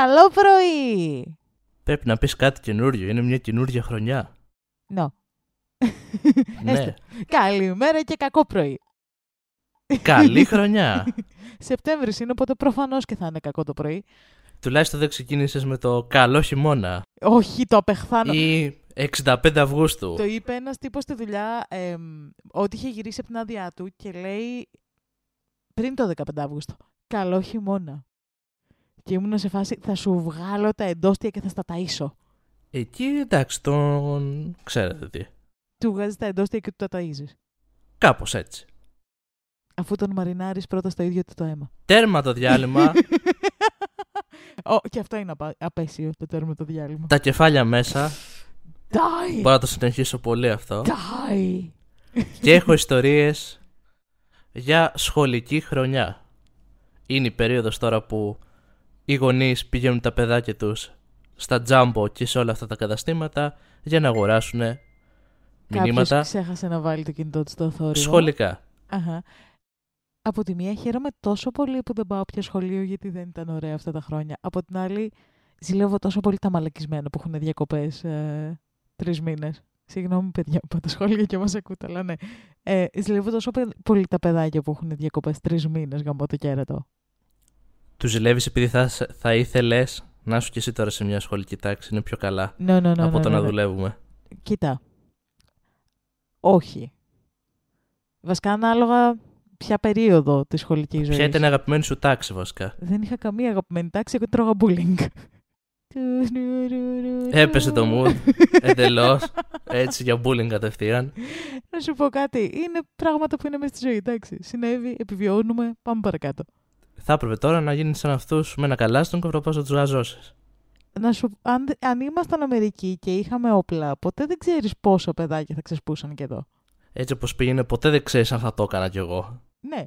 και καλό πρωί! Πρέπει να πεις κάτι καινούριο. Είναι μια καινούργια χρονιά. Νο. ναι. Έστω. Καλημέρα και κακό πρωί. Καλή χρονιά. Σεπτέμβρης είναι, οπότε προφανώς και θα είναι κακό το πρωί. Τουλάχιστον δεν ξεκίνησες με το καλό χειμώνα. Όχι, το απεχθάνω. Ή 65 Αυγούστου. Το είπε ένας τύπος στη δουλειά εμ, ότι είχε γυρίσει από την άδειά του και λέει πριν το 15 Αύγουστο. Καλό χειμώνα. Και ήμουν σε φάση, θα σου βγάλω τα εντόστια και θα στα ταΐσω. Εκεί εντάξει, τον ξέρετε τι. Του βγάζεις τα εντόστια και του τα ταΐζεις. Κάπως έτσι. Αφού τον μαρινάρεις πρώτα στο ίδιο του το αίμα. Τέρμα το διάλειμμα, Ω, και αυτό είναι απα- απέσιο το τέρμα το διάλειμμα. τα κεφάλια μέσα. Die! Μπορώ να το συνεχίσω πολύ αυτό. Die! Και έχω ιστορίες για σχολική χρονιά. Είναι η περίοδος τώρα που οι γονείς πηγαίνουν τα παιδάκια τους στα τζάμπο και σε όλα αυτά τα καταστήματα για να αγοράσουν μηνύματα Κάποιος ξέχασε να βάλει το κινητό του στο θόρυβο. σχολικά. Αχα. Από τη μία χαίρομαι τόσο πολύ που δεν πάω πια σχολείο γιατί δεν ήταν ωραία αυτά τα χρόνια. Από την άλλη, ζηλεύω τόσο πολύ τα μαλακισμένα που έχουν διακοπές ε, τρεις μήνες. Συγγνώμη, παιδιά, που πάτε σχόλια και μας ακούτε, αλλά ναι. Ε, ζηλεύω τόσο παι- πολύ τα παιδάκια που έχουν διακοπές τρεις μήνες γαμώ το κέρατο. Του ζηλεύεις επειδή θα, θα ήθελες; Να είσαι και εσύ τώρα σε μια σχολική τάξη. Είναι πιο καλά Ναι, ναι, ναι. από ναι, το ναι, να ναι. δουλεύουμε. Κοίτα. Όχι. Βασικά ανάλογα ποια περίοδο της σχολικής ζωής. Ποια ήταν η αγαπημένη σου τάξη βασικά; Δεν είχα καμία αγαπημένη τάξη, εγώ τρώγα bullying. Έπεσε το mood εντελώς. Έτσι για bullying κατευθείαν. Να σου πω κάτι. Είναι πράγματα που είναι μέσα στη ζωή, εντάξει. Συνέβη, επιβιώνουμε, πάμε παρακάτω. Θα έπρεπε τώρα να γίνεις σαν αυτούς με ένα καλάστον και προπά να τους γαζώσεις. Να σου, αν, αν ήμασταν Αμερική και είχαμε όπλα, ποτέ δεν ξέρεις πόσο παιδάκια θα ξεσπούσαν και εδώ. Έτσι όπως πήγαινε, ποτέ δεν ξέρεις αν θα το έκανα κι εγώ. Ναι.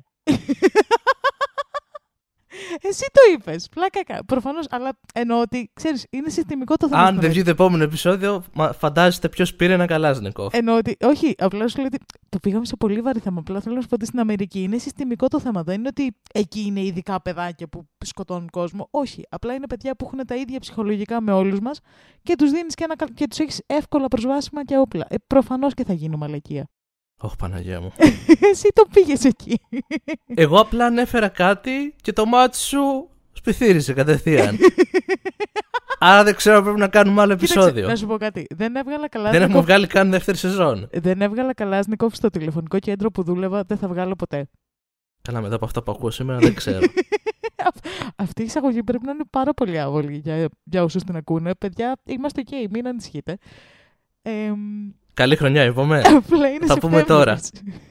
Εσύ το είπες. Πλάκα κα. Προφανώς, αλλά εννοώ ότι ξέρεις, είναι συστημικό το θέμα. Αν στην δεν Αμερική. βγει το επόμενο επεισόδιο, μα- φαντάζεστε ποιος πήρε ένα καλάζνικο. Εννοώ ότι, όχι, απλά σου λέω ότι το πήγαμε σε πολύ βαρύ θέμα. Απλά θέλω να σου πω ότι στην Αμερική είναι συστημικό το θέμα. Δεν είναι ότι εκεί είναι ειδικά παιδάκια που σκοτώνουν κόσμο. Όχι. Απλά είναι παιδιά που έχουν τα ίδια ψυχολογικά με όλους μας και τους δίνεις και, ένα κα- και τους έχεις εύκολα προσβάσιμα και όπλα. Ε, Προφανώς και θα γίνει μαλακία. Όχι, Παναγία μου. Εσύ το πήγες εκεί. Εγώ απλά ανέφερα κάτι και το μάτι σου σπιθύρισε κατευθείαν. Άρα δεν ξέρω αν πρέπει να κάνουμε άλλο Κοίταξε, επεισόδιο. να σου πω κάτι. Δεν έβγαλα καλά. Δεν έχουμε βγάλει καν δεύτερη σεζόν. Δεν έβγαλα Καλάσνικοφ στο τηλεφωνικό κέντρο που δούλευα, δεν θα βγάλω ποτέ. Καλά, μετά από αυτά που ακούω σήμερα δεν ξέρω. Αυτή η εισαγωγή πρέπει να είναι πάρα πολύ άβολη για, για όσους την ακούνε. Παιδιά, είμαστε ok, μην ανησυχείτε. Ε, Καλή χρονιά, είπαμε. απλά είναι Θα πούμε τώρα. Σεπτέμβρης.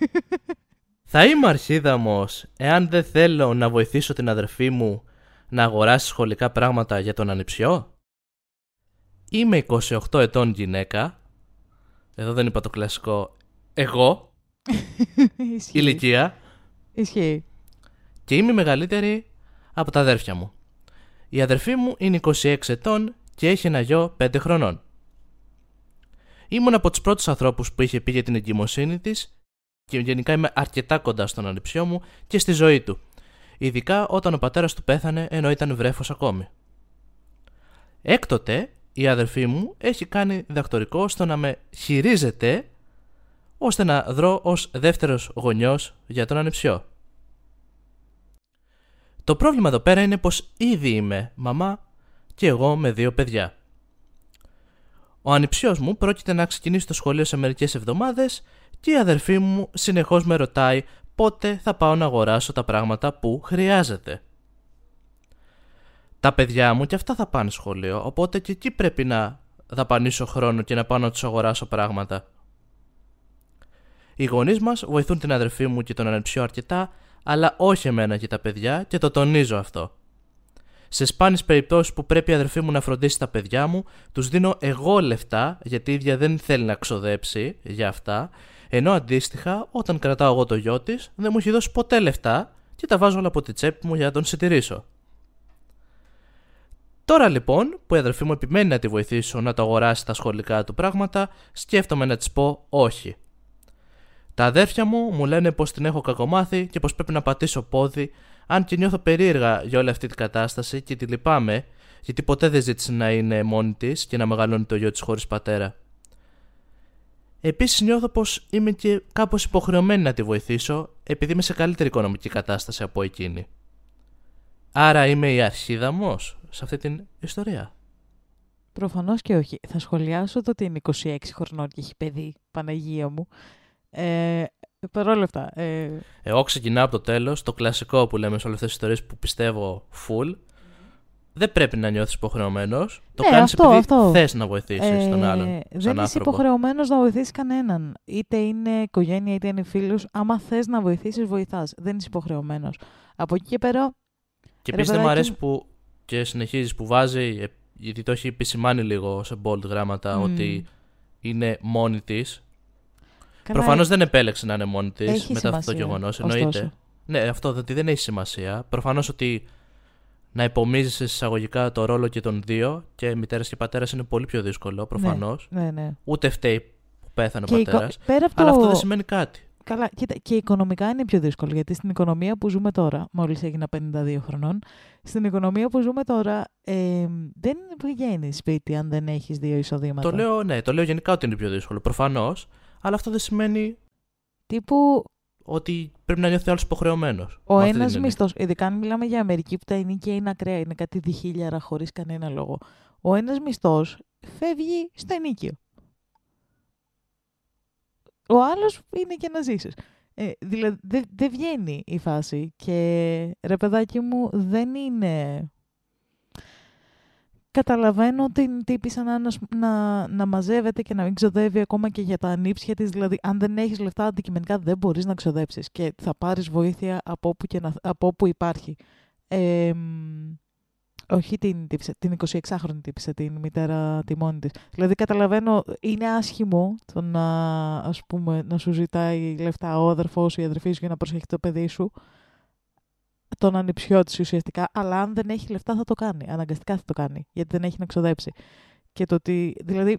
Θα είμαι αρχίδαμος εάν δεν θέλω να βοηθήσω την αδερφή μου να αγοράσει σχολικά πράγματα για τον ανιψιό; Είμαι 28 ετών γυναίκα. Εδώ δεν είπα το κλασικό εγώ, Ισχύει. ηλικία. Ισχύει. Και είμαι η μεγαλύτερη από τα αδέρφια μου. Η αδερφή μου είναι 26 ετών και έχει ένα γιο 5 χρονών. Ήμουν από τους πρώτους ανθρώπους που είχε πει για την εγκυμοσύνη της και γενικά είμαι αρκετά κοντά στον ανιψιό μου και στη ζωή του. Ειδικά όταν ο πατέρας του πέθανε ενώ ήταν βρέφος ακόμη. Έκτοτε η αδερφή μου έχει κάνει διδακτορικό στο να με χειρίζεται ώστε να δρώ ως δεύτερος γονιός για τον ανιψιό. Το πρόβλημα εδώ πέρα είναι πως ήδη είμαι μαμά και εγώ με δύο παιδιά. Ο ανιψιός μου πρόκειται να ξεκινήσει το σχολείο σε μερικές εβδομάδες και η αδερφή μου συνεχώς με ρωτάει πότε θα πάω να αγοράσω τα πράγματα που χρειάζεται. Τα παιδιά μου και αυτά θα πάνε σχολείο, οπότε και εκεί πρέπει να δαπανίσω χρόνο και να πάω να τους αγοράσω πράγματα. Οι γονείς μας βοηθούν την αδερφή μου και τον ανεψιό αρκετά, αλλά όχι εμένα και τα παιδιά και το τονίζω αυτό. Σε σπάνιες περιπτώσεις που πρέπει η αδερφή μου να φροντίσει τα παιδιά μου, τους δίνω εγώ λεφτά γιατί η ίδια δεν θέλει να ξοδέψει για αυτά, ενώ αντίστοιχα όταν κρατάω εγώ το γιο της, δεν μου έχει δώσει ποτέ λεφτά και τα βάζω όλα από τη τσέπη μου για να τον συντηρήσω. Τώρα λοιπόν που η αδερφή μου επιμένει να τη βοηθήσω να το αγοράσει τα σχολικά του πράγματα, σκέφτομαι να της πω όχι. Τα αδέρφια μου μου λένε πως την έχω κακομάθει και πως πρέπει να πατήσω πόδι, αν και νιώθω περίεργα για όλη αυτή την κατάσταση και τη λυπάμαι, γιατί ποτέ δεν ζήτησε να είναι μόνη της και να μεγαλώνει το γιο της χωρίς πατέρα. Επίσης νιώθω πως είμαι και κάπως υποχρεωμένη να τη βοηθήσω επειδή είμαι σε καλύτερη οικονομική κατάσταση από εκείνη. Άρα είμαι η αρχίδαμος σε αυτή την ιστορία. Προφανώς και όχι. Θα σχολιάσω το ότι είναι 26 χρονών και έχει παιδί, Παναγία μου. Ε, Παρόλα αυτά. Ε... Εγώ ξεκινάω από το τέλος, το κλασικό που λέμε σε όλες αυτές τις ιστορίες που πιστεύω full. Δεν πρέπει να νιώθεις υποχρεωμένος. Το Ναι, κάνεις αυτό, επειδή αυτό. θες να βοηθήσεις Ε, τον άλλον. Σαν δεν είσαι άνθρωπο. υποχρεωμένος να βοηθήσεις κανέναν. Είτε είναι οικογένεια είτε είναι φίλους. Άμα θες να βοηθήσεις, βοηθάς. Δεν είσαι υποχρεωμένος. Από εκεί και πέρα, Και Ρε επίσης δεν μου παιδάκι αρέσει μου. που και συνεχίζεις που βάζει, ε, γιατί το έχει επισημάνει λίγο σε bold γράμματα, Μμμ. ότι είναι μόνη της. Καλά, Προφανώς δεν επέλεξε να είναι μόνη της έχει μετά αυτό το σημασία, γεγονός. ωστόσο. Εννοείται. Ναι, αυτό ότι δεν έχει σημασία. Προφανώς ότι να υπομίζεις εισαγωγικά το ρόλο και των δύο και μητέρα και πατέρα είναι πολύ πιο δύσκολο, προφανώς. Ναι, ναι. Ούτε φταίει που πέθανε Και ο οικο- πατέρας. πέρα από το... Αλλά αυτό δεν σημαίνει κάτι. Καλά, κοίτα, και οικονομικά είναι πιο δύσκολο. Γιατί στην οικονομία που ζούμε τώρα, μόλις έγινα 52 χρονών, στην οικονομία που ζούμε τώρα ε, δεν βγαίνει σπίτι αν δεν έχεις δύο εισοδήματα. Το λέω, ναι, το λέω γενικά ότι είναι πιο δύσκολο. Προφανώς. Αλλά αυτό δεν σημαίνει Τύπου ότι πρέπει να νιώθει άλλος υποχρεωμένος. ο ένας μισθός, ειδικά αν μιλάμε για Αμερική που τα ενίκια είναι ακραία, είναι κάτι διχίλιαρα χωρίς κανένα λόγο. Ο ένας μισθός φεύγει στο ενίκιο. Ο άλλος είναι και να ζήσεις. Ε, δηλαδή δεν δεν βγαίνει η φάση και ρε παιδάκι μου δεν είναι... Καταλαβαίνω την τύπησα να, να, να μαζεύεται και να μην ξοδεύει ακόμα και για τα ανήψια της. Δηλαδή, αν δεν έχεις λεφτά αντικειμενικά δεν μπορείς να ξοδέψεις και θα πάρεις βοήθεια από όπου, και να, από όπου υπάρχει. Ε, μ, όχι την, τύπησα, την 26χρονη τύπησα, την μητέρα τη μόνη της. Δηλαδή, καταλαβαίνω, είναι άσχημο το να, ας πούμε, να σου ζητάει λεφτά ο αδερφός ή η αδερφή σου για να προσέχει το παιδί σου τον ανιψιό τη ουσιαστικά, αλλά αν δεν έχει λεφτά θα το κάνει. Αναγκαστικά θα το κάνει, γιατί δεν έχει να ξοδέψει. Και το ότι, δηλαδή,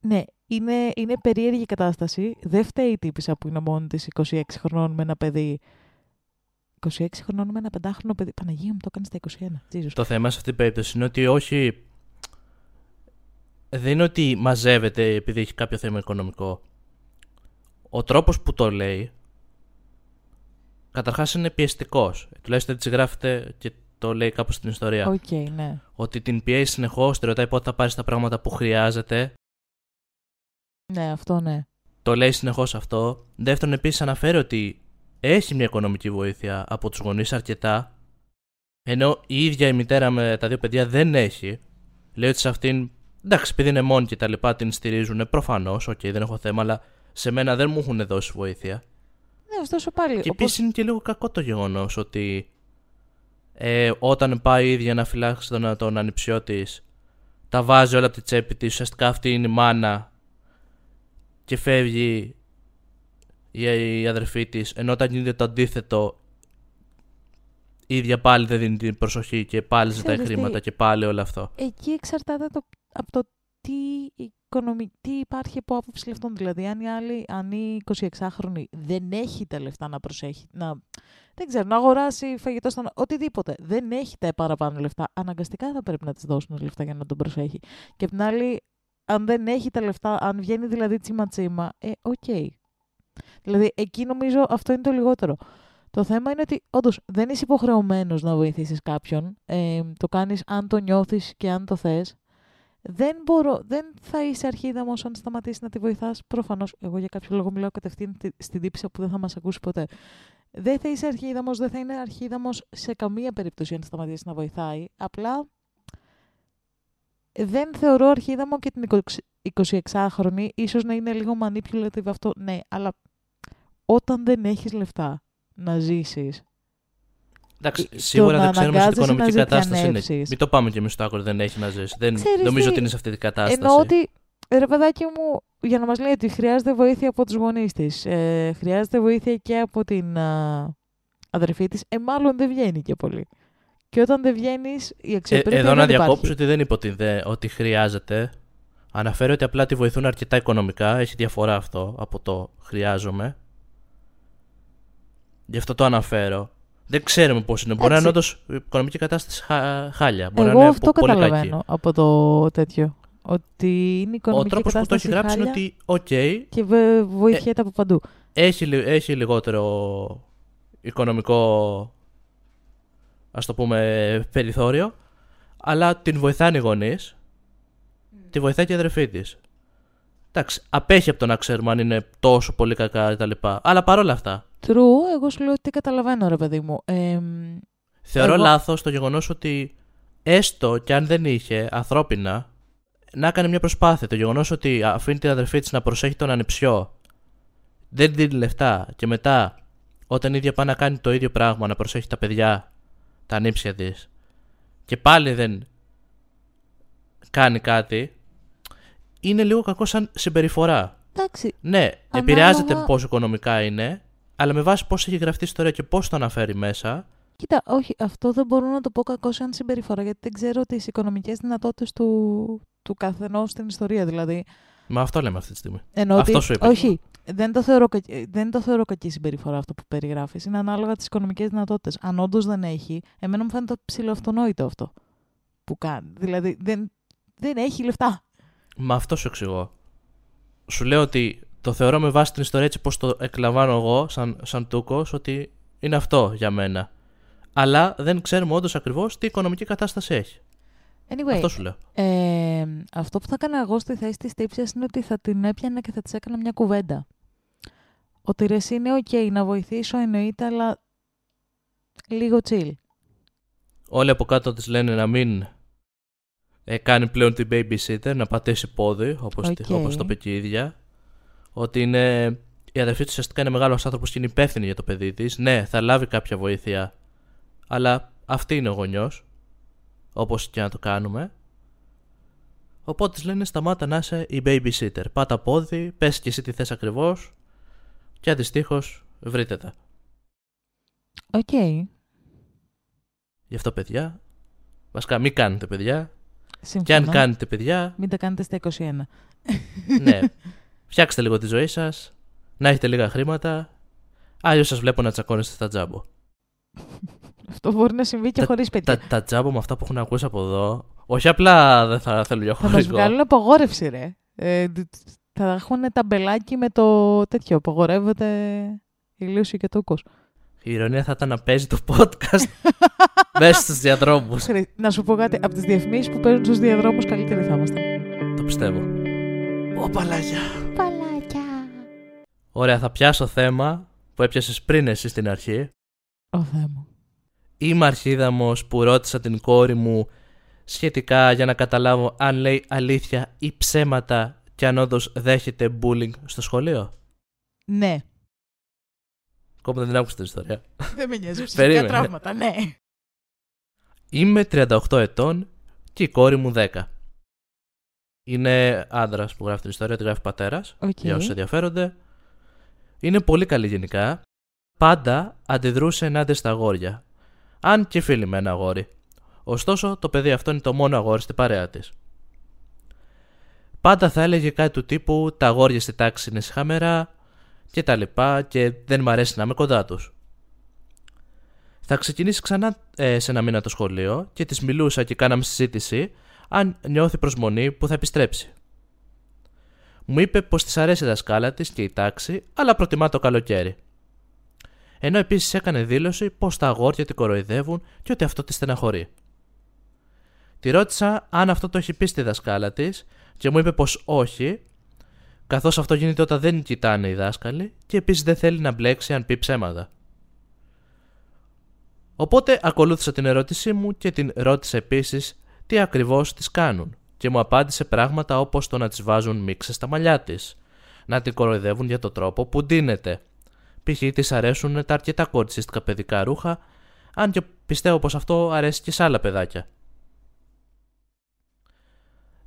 ναι, είναι, είναι περίεργη η κατάσταση. Δεν φταίει η τύπησα που είναι μόνη της 26 χρονών με ένα παιδί. 26 χρονών με ένα πεντάχρονο παιδί. Παναγία μου, το έκανε στα 21. Jesus. Το θέμα σε αυτή την περίπτωση είναι ότι όχι. Δεν είναι ότι μαζεύεται επειδή έχει κάποιο θέμα οικονομικό. Ο τρόπος που το λέει καταρχάς είναι πιεστικός. Τουλάχιστον έτσι γράφεται και το λέει κάπως στην ιστορία. Οκ, ναι. Ότι την πιέζει συνεχώς, τη ρωτάει πότε θα πάρεις τα πράγματα που χρειάζεται. Ναι, αυτό ναι. Το λέει συνεχώς αυτό. Δεύτερον, επίσης αναφέρει ότι έχει μια οικονομική βοήθεια από τους γονείς αρκετά. Ενώ η ίδια η μητέρα με τα δύο παιδιά δεν έχει. Λέει ότι σε αυτήν, εντάξει, επειδή είναι μόνη και τα λοιπά, την στηρίζουν. Προφανώς, οκ, δεν έχω θέμα, αλλά σε μένα δεν μου έχουν δώσει βοήθεια. Ναι, ωστόσο πάλι. Και όπως- επίσης είναι και λίγο κακό το γεγονός ότι ε, όταν πάει η ίδια να φυλάξει τον, τον ανιψιό της, τα βάζει όλα από τη τσέπη της. Ουσιαστικά αυτή είναι η μάνα και φεύγει η, η αδερφή της. Ενώ όταν γίνεται το αντίθετο, η ίδια πάλι δεν δίνει την προσοχή και πάλι ζητάει Ξέρεις τι, χρήματα και πάλι όλο αυτό. εκεί εξαρτάται το, από το τι, οικονομι... τι υπάρχει από άποψη λεφτών; Δηλαδή, αν η, άλλη, αν η 26χρονη δεν έχει τα λεφτά να προσέχει, να, δεν ξέρω, να αγοράσει φαγητό στον... οτιδήποτε, δεν έχει τα παραπάνω λεφτά, αναγκαστικά θα πρέπει να της δώσουν λεφτά για να τον προσέχει. Και απ' την άλλη, αν δεν έχει τα λεφτά, αν βγαίνει δηλαδή τσίμα-τσίμα, ε, οκ. Δηλαδή, εκεί νομίζω αυτό είναι το λιγότερο. Το θέμα είναι ότι όντως δεν είσαι υποχρεωμένος να βοηθήσεις κάποιον. Ε, το κάνεις αν το νιώθεις και αν το θες. Δεν, μπορώ, δεν θα είσαι αρχίδαμο αν σταματήσεις να τη βοηθάς. Προφανώς, εγώ για κάποιο λόγο μιλάω κατευθείαν τη- στην τύπησα που δεν θα μας ακούσει ποτέ. Δεν θα είσαι αρχίδαμος, δεν θα είναι αρχίδαμος σε καμία περίπτωση αν σταματήσεις να βοηθάει. Απλά δεν θεωρώ αρχίδαμο και την 26χρονη. Ίσως να είναι λίγο manipulative αυτό, ναι, αλλά όταν δεν έχεις λεφτά να ζήσεις Εντάξει, το σίγουρα να δεν ξέρουμε σε τι αναγκάζεσαι οικονομική να κατάσταση είναι. ζητιανεύσεις. Μην το πάμε και εμείς στο άκρο, δεν έχει να ζήσει. Δεν Ξέρεις νομίζω τι, ότι είναι σε αυτή την κατάσταση. Εννοώ ότι, ρε παιδάκι μου, για να μας λέει ότι χρειάζεται βοήθεια από τους γονείς της, ε, χρειάζεται βοήθεια και από την α, αδερφή της, ε, μάλλον δεν βγαίνει και πολύ. Και όταν δεν βγαίνεις, η Ε, αξιοπρέπεια εδώ να δεν υπάρχει. διακόψω ότι δεν είπε ότι, δε- ότι χρειάζεται. Αναφέρει ότι απλά τη βοηθούν αρκετά οικονομικά. Έχει διαφορά αυτό από το χρειάζομαι. Γι' αυτό το αναφέρω. Δεν ξέρουμε πώς είναι. Μπορεί να είναι όντως Εντάξει. η οικονομική κατάσταση χα- χάλια. Μπορεί Εγώ να είναι αυτό πο- πολύ καταλαβαίνω κακή. από το τέτοιο. Ότι είναι η Ο οικονομική τρόπος που το έχει κατάσταση γράψει είναι χάλια ότι, οκ, και βε- βοηθιέται από παντού. έχει, λι- έχει λιγότερο οικονομικό ας το πούμε περιθώριο αλλά την βοηθάνε οι γονείς τη βοηθάει και η αδερφή της. Εντάξει απέχει από το να ξέρουμε αν είναι τόσο πολύ κακά κτλ αλλά παρόλα αυτά. True, εγώ σου λέω ότι καταλαβαίνω ρε παιδί μου. Ε, θεωρώ Εγώ- λάθος το γεγονός ότι έστω και αν δεν είχε ανθρώπινα να έκανε μια προσπάθεια. Το γεγονός ότι αφήνει την αδερφή της να προσέχει τον ανεψιό δεν δίνει λεφτά και μετά όταν η ίδια πάει να κάνει το ίδιο πράγμα να προσέχει τα παιδιά τα ανήψια της και πάλι δεν κάνει κάτι είναι λίγο κακό σαν συμπεριφορά εντάξει, ναι, επηρεάζεται πόσο οικονομικά είναι αλλά με βάση πώς έχει γραφτεί η ιστορία και πώς το αναφέρει μέσα κοίτα, όχι, αυτό δεν μπορώ να το πω κακό σαν συμπεριφορά, γιατί δεν ξέρω τις οικονομικές δυνατότητες του, του καθενός στην ιστορία. Δηλαδή, Μα αυτό λέμε αυτή τη στιγμή. Εννοώ Αυτό ότι- σου είπα. Όχι, δεν το, θεωρώ, κακ- δεν το θεωρώ κακή συμπεριφορά αυτό που περιγράφεις. Είναι ανάλογα τις οικονομικές δυνατότητες. Αν όντως δεν έχει, εμένα μου φαίνεται ψηλοαυτονόητο αυτό που κάνει. Δηλαδή, δεν, δεν έχει λεφτά. Μα αυτό σου εξηγώ. Σου λέω ότι το θεωρώ με βάση την ιστορία έτσι πως το εκλαμβάνω εγώ σαν, σαν τούκος ότι είναι αυτό για μένα. Αλλά δεν ξέρουμε όντως ακριβώς τι οικονομική κατάσταση έχει. Anyway, Αυτό σου λέω. ε, αυτό που θα έκανα εγώ στη θέση της τύπισσας είναι ότι θα την έπιανα και θα της έκανα μια κουβέντα. Ότι ρε εσύ είναι οκ να βοηθήσω εννοείται, αλλά λίγο chill. Όλοι από κάτω της λένε να μην ε, κάνει πλέον την babysitter, να πατήσει πόδι, όπως, Οκ. τη- όπως το είπε και η ίδια. Ότι είναι, η αδερφή της ουσιαστικά είναι μεγάλος άνθρωπος και είναι υπεύθυνη για το παιδί της. Ναι, θα λάβει κάποια βοήθεια, αλλά αυτή είναι ο γονιός, όπως και να το κάνουμε. Οπότε της λένε σταμάτα να είσαι η babysitter. Πάτα πόδι, πες και εσύ τι θες ακριβώς και αντιστοίχως βρείτε τα. Οκ. Γι' αυτό παιδιά, βασικά μην κάνετε παιδιά και Συμφωνώ. αν κάνετε παιδιά Μην τα κάνετε στα 21. ναι. Φτιάξτε λίγο τη ζωή σας, να έχετε λίγα χρήματα. Αλλιώς σας βλέπω να τσακώνεστε στα τζάμπο. Αυτό μπορεί να συμβεί και χωρίς παιδιά. Τα, τα τζάμπο με αυτά που έχουν ακούσει από εδώ, όχι απλά δεν θα θέλουν για Θα μας χωρισμό. βγάλουν απαγόρευση, ρε. Ε, δ- θα έχουν ταμπελάκι με το τέτοιο. Απαγορεύεται ηλίωση και τούκο. Η ηρωνία θα ήταν να παίζει το podcast μέσα στους διαδρόμους. Να σου πω κάτι. Από τις διαφημίσεις που παίζουν στους διαδρόμους, καλύτεροι θα ήμασταν. το πιστεύω. Ω παλαγιά. Παλάκια. Ωραία, θα πιάσω θέμα που έπιασες πριν εσύ στην αρχή. Ω Θεέ μου. Είμαι αρχίδαμος που ρώτησα την κόρη μου σχετικά για να καταλάβω αν λέει αλήθεια ή ψέματα και αν όντως δέχεται bullying στο σχολείο. Ναι. Ακόμα δεν άκουσα την ιστορία. Δεν με νοιάζει. Ψυχικά Περίμενε. τραύματα, ναι. Είμαι 38 ετών και η κόρη μου 10. Είναι άντρας που γράφει την ιστορία, τη γράφει πατέρας. Οκ. Για όσους ενδιαφέρονται. Είναι πολύ καλή γενικά. Πάντα αντιδρούσε ενάντια στα αγόρια. Αν και φίλη με ένα αγόρι. Ωστόσο, το παιδί αυτό είναι το μόνο αγόρι στην παρέα της. Πάντα θα έλεγε κάτι του τύπου Τα αγόρια στη τάξη είναι συχαμερά και τα λοιπά και δεν μ' αρέσει να είμαι κοντά τους. Θα ξεκινήσει ξανά ε, σε ένα μήνα το σχολείο και της μιλούσα και κάναμε συζήτηση αν νιώθει προσμονή που θα επιστρέψει. Μου είπε πως της αρέσει η δασκάλα της και η τάξη, αλλά προτιμά το καλοκαίρι. Ενώ επίσης έκανε δήλωση πως τα αγόρια την κοροϊδεύουν και ότι αυτό τη στεναχωρεί. Τη ρώτησα αν αυτό το έχει πει στη δασκάλα της και μου είπε πως όχι, καθώς αυτό γίνεται όταν δεν κοιτάνε οι δάσκαλοι και επίσης δεν θέλει να μπλέξει αν πει ψέματα. Οπότε ακολούθησα την ερώτησή μου και την ρώτησα επίσης τι ακριβώς τις κάνουν και μου απάντησε πράγματα όπως το να τις βάζουν μίξες στα μαλλιά της, να την κοροϊδεύουν για το τρόπο που ντύνεται. Π.χ. της αρέσουν τα αρκετά κορτσίστικα παιδικά ρούχα, αν και πιστεύω πως αυτό αρέσει και σε άλλα παιδάκια.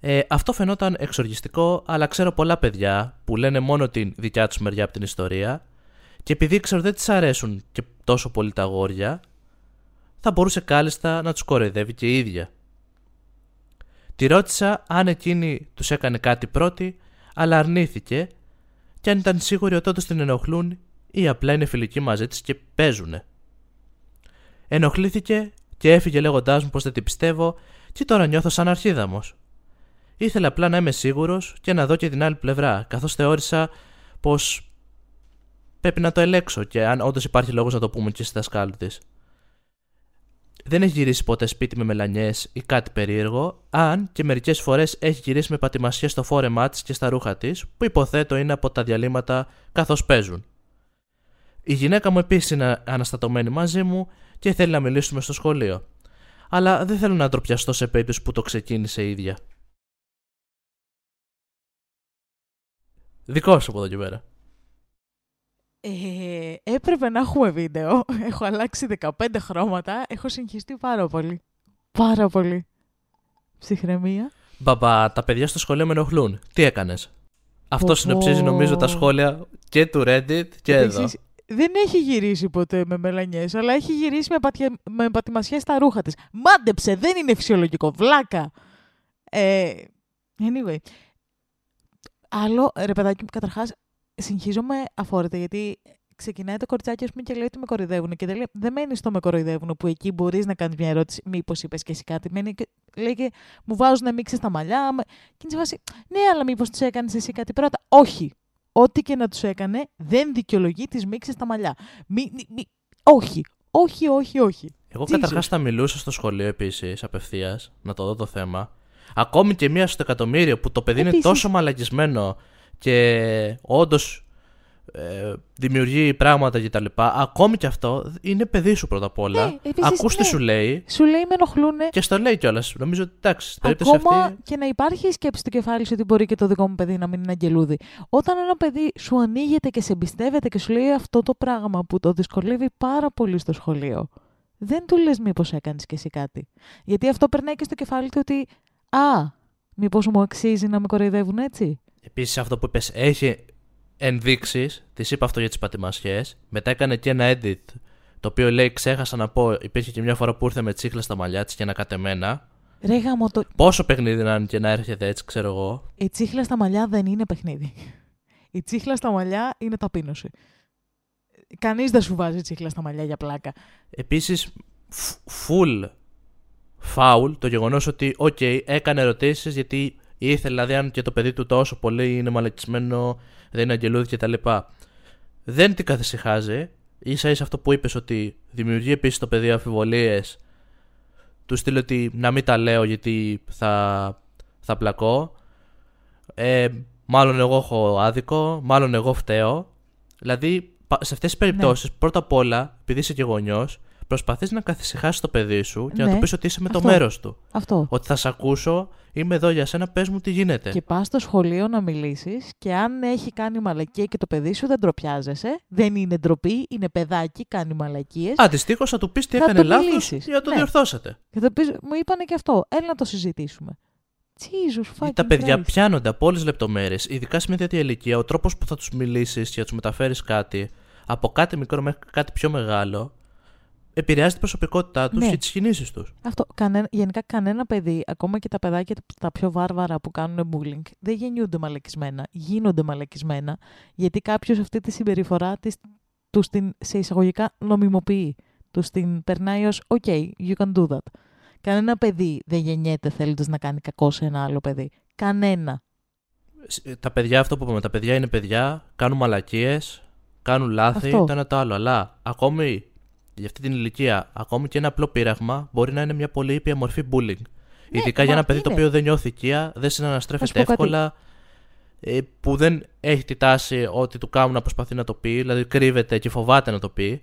Ε, αυτό φαινόταν εξοργιστικό, αλλά ξέρω πολλά παιδιά που λένε μόνο την δικιά τους μεριά από την ιστορία και επειδή ξέρω δεν τις αρέσουν και τόσο πολύ τα αγόρια, θα μπορούσε κάλλιστα να τους κοροϊδεύει και η ίδια. Τη ρώτησα αν εκείνη τους έκανε κάτι πρώτη, αλλά αρνήθηκε και αν ήταν σίγουρη ότι όντως την ενοχλούν ή απλά είναι φιλικοί μαζί της και παίζουνε. Ενοχλήθηκε και έφυγε λέγοντάς μου πως δεν την πιστεύω και τώρα νιώθω σαν αρχίδαμος. Ήθελα απλά να είμαι σίγουρος και να δω και την άλλη πλευρά, καθώς θεώρησα πως πρέπει να το ελέξω και αν όντως υπάρχει λόγος να το πούμε και στη δασκάλου τη. Δεν έχει γυρίσει ποτέ σπίτι με μελανιές ή κάτι περίεργο, αν και μερικές φορές έχει γυρίσει με πατημασιές στο φόρεμά της και στα ρούχα της, που υποθέτω είναι από τα διαλύματα καθώς παίζουν. Η γυναίκα μου επίσης είναι αναστατωμένη μαζί μου και θέλει να μιλήσουμε στο σχολείο. Αλλά δεν θέλω να ντροπιαστώ σε περίπτωση που το ξεκίνησε η ίδια. Δικό σου από εδώ και πέρα. Ε, έπρεπε να έχουμε βίντεο. Έχω αλλάξει 15 χρώματα. Έχω συγχυστεί πάρα πολύ. Πάρα πολύ. Ψυχραιμία. Μπαμπά, τα παιδιά στο σχολείο με ενοχλούν. Τι έκανες; Αυτό συνοψίζει νομίζω τα σχόλια και του Reddit και εδώ. δεν έχει γυρίσει ποτέ με μελανιές, αλλά έχει γυρίσει με, πατια... με πατημασιές στα ρούχα της. Μάντεψε, δεν είναι φυσιολογικό. Βλάκα. Ε, anyway. Άλλο, ρε παιδάκι μου, καταρχάς, συγχύζομαι αφόρητα γιατί ξεκινάει το κοριτσάκι πούμε, και λέει ότι με κοροϊδεύουν. Και δεν, λέει, δεν μένεις στο με κοροϊδεύουν που εκεί μπορείς να κάνεις μια ερώτηση, μήπως είπες και εσύ κάτι. Μένει και λέει και μου βάζουν να μίξει τα μαλλιά. Και είναι σε βάση, ναι, αλλά μήπως τους έκανες εσύ κάτι πρώτα. Όχι. Ό,τι και να τους έκανε δεν δικαιολογεί τις μίξει στα μαλλιά. Μη, μη, όχι. Όχι, όχι, όχι. Εγώ καταρχάς θα μιλούσα στο σχολείο επίσης απευθείας να το δω το θέμα. Ακόμη και μία στο εκατομμύριο που το παιδί είναι τόσο μαλακισμένο και όντως ε, δημιουργεί πράγματα κτλ. Ακόμη και αυτό είναι παιδί σου πρώτα απ' όλα. Ναι, Ακούς τι ναι. σου λέει. Σου λέει με ενοχλούν. Και στο λέει κιόλας. Νομίζω ότι εντάξει, στην περίπτωση Ακόμα αυτή. και να υπάρχει σκέψη στο κεφάλι σου ότι μπορεί και το δικό μου παιδί να μην είναι αγγελούδι. Όταν ένα παιδί σου ανοίγεται και σε εμπιστεύεται και σου λέει αυτό το πράγμα που το δυσκολεύει πάρα πολύ στο σχολείο. Δεν του λες μήπως έκανες κι εσύ κάτι. Γιατί αυτό περνάει και στο κεφάλι του ότι. Α, μήπως μου αξίζει να με κοροϊδεύουν έτσι; Επίσης, αυτό που είπες έχει ενδείξεις. Της είπα αυτό για τις πατημασιές. Μετά έκανε και ένα edit. Το οποίο λέει: Ξέχασα να πω, υπήρχε και μια φορά που ήρθε με τσίχλα στα μαλλιά της και ένα κατεμένα. Ρε γαμώ, το... Πόσο παιχνίδι να είναι και να έρχεται έτσι, ξέρω εγώ. Η τσίχλα στα μαλλιά δεν είναι παιχνίδι. Η τσίχλα στα μαλλιά είναι ταπείνωση. Κανείς δεν σου βάζει τσίχλα στα μαλλιά για πλάκα. Επίσης, full foul το γεγονός ότι, OK, έκανε ερωτήσεις γιατί Ήθελε δηλαδή αν και το παιδί του τόσο πολύ είναι μαλακισμένο, δεν είναι αγγελούδι κτλ. Δεν την καθησυχάζει. σα ίσα αυτό που είπες ότι δημιουργεί επίσης το παιδί αμφιβολίες. Του στείλω ότι να μην τα λέω γιατί θα, θα πλακώ. Ε, μάλλον εγώ έχω άδικο, μάλλον εγώ φταίω. Δηλαδή, σε αυτές τις περιπτώσεις, ναι. πρώτα απ' όλα, επειδή είσαι και γονιός, προσπαθείς να καθησυχάσεις το παιδί σου και να του ναι. πεις ότι είσαι με το μέρος του. Αυτό. Ότι θα σε ακούσω, είμαι εδώ για σένα, πες μου τι γίνεται. Και πας στο σχολείο να μιλήσεις και αν έχει κάνει μαλακία και το παιδί σου δεν ντροπιάζεσαι, δεν είναι ντροπή, είναι παιδάκι, κάνει μαλακίες. Αντιστοίχως θα του πεις τι έκανε λάθος για να το ναι. διορθώσετε. Και θα πεις, μου είπανε και αυτό. Έλα να το συζητήσουμε. Jesus, Τα παιδιά πιάνονται από όλες τις λεπτομέρειες, ειδικά σε μια τέτοια ηλικία. Ο τρόπος που θα τους μιλήσεις και θα τους μεταφέρεις κάτι, από κάτι μικρό μέχρι κάτι πιο μεγάλο, επηρεάζει την προσωπικότητά τους ναι. και τις κινήσεις τους. Αυτό. Κανένα, γενικά, κανένα παιδί, ακόμα και τα παιδάκια τα πιο βάρβαρα που κάνουν bullying, δεν γεννιούνται μαλακισμένα. Γίνονται μαλακισμένα, γιατί κάποιος αυτή τη συμπεριφορά της, τους την σε εισαγωγικά νομιμοποιεί. Τους την περνάει ως OK, you can do that. Κανένα παιδί δεν γεννιέται θέλοντας να κάνει κακό σε ένα άλλο παιδί. Κανένα. Τα παιδιά, αυτό που είπαμε, τα παιδιά είναι παιδιά, κάνουν μαλακίες, κάνουν λάθη, το ένα το άλλο. Αλλά ακόμη για αυτή την ηλικία, ακόμη και ένα απλό πείραγμα μπορεί να είναι μια πολύ ήπια μορφή bullying. Ναι, Ειδικά για ένα παιδί το οποίο δεν νιώθει οικία, δεν συναναστρέφεται εύκολα, ε, που δεν έχει τη τάση ότι του κάνουν να προσπαθεί να το πει, δηλαδή κρύβεται και φοβάται να το πει.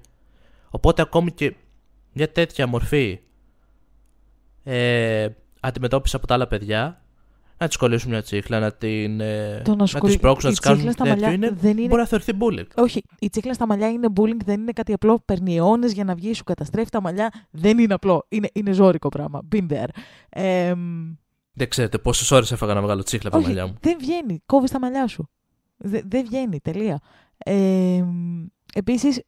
Οπότε ακόμη και μια τέτοια μορφή ε, αντιμετώπιση από τα άλλα παιδιά να τη κολλήσουν μια τσίχλα, να την. Ε, να της πρόξουν, να της κάνουν τέτοιο. Είναι, δεν είναι... Μπορεί να θεωρηθεί bullying. Όχι, η τσίχλα στα μαλλιά είναι bullying, δεν είναι κάτι απλό. Παίρνει αιώνες για να βγει, σου καταστρέφει τα μαλλιά. Δεν είναι απλό. Είναι, είναι ζώρικο πράγμα. Been there. Ε, δεν ξέρετε πόσες ώρες έφαγα να βγάλω τσίχλα από τα μαλλιά μου. Δεν βγαίνει. Κόβεις τα μαλλιά σου. δεν βγαίνει. Τελεία. Ε, Επίσης,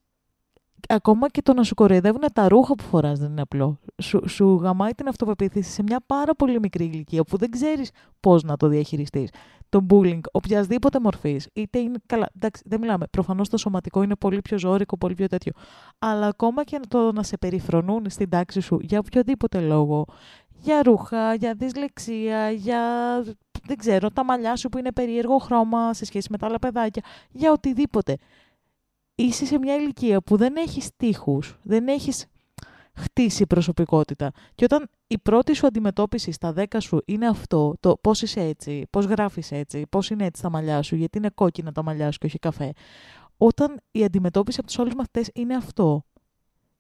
ακόμα και το να σου κοροϊδεύουν τα ρούχα που φοράς δεν είναι απλό. Σου, σου γαμάει την αυτοπεποίθηση σε μια πάρα πολύ μικρή ηλικία που δεν ξέρεις πώς να το διαχειριστείς. το bullying οποιασδήποτε μορφής, είτε είναι. Καλά, εντάξει, δεν μιλάμε. Προφανώς το σωματικό είναι πολύ πιο ζώρικο, πολύ πιο τέτοιο. Αλλά ακόμα και το να σε περιφρονούν στην τάξη σου για οποιοδήποτε λόγο, για ρούχα, για δυσλεξία, για δεν ξέρω, τα μαλλιά σου που είναι περίεργο χρώμα σε σχέση με τα άλλα παιδάκια, για οτιδήποτε. Είσαι σε μια ηλικία που δεν έχεις τείχους, δεν έχεις χτίσει προσωπικότητα. Και όταν η πρώτη σου αντιμετώπιση στα δέκα σου είναι αυτό, το πώς είσαι έτσι, πώς γράφεις έτσι, πώς είναι έτσι τα μαλλιά σου, γιατί είναι κόκκινα τα μαλλιά σου και όχι καφέ. Όταν η αντιμετώπιση από τους όλους μαθητές είναι αυτό,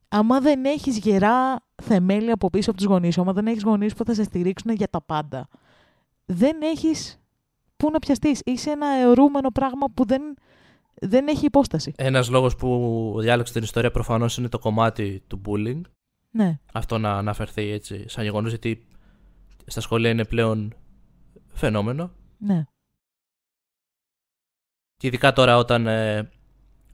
άμα δεν έχεις γερά θεμέλια από πίσω από τους γονείς σου, άμα δεν έχεις γονείς που θα σε στηρίξουν για τα πάντα, δεν έχεις πού να πιαστείς. Είσαι ένα αιωρούμενο πράγμα που δεν, δεν έχει υπόσταση. Ένας λόγος που διάλεξε την ιστορία προφανώς είναι το κομμάτι του bullying. Ναι. Αυτό να αναφερθεί έτσι σαν γεγονός, γιατί στα σχολεία είναι πλέον φαινόμενο. Ναι. Και ειδικά τώρα όταν ε,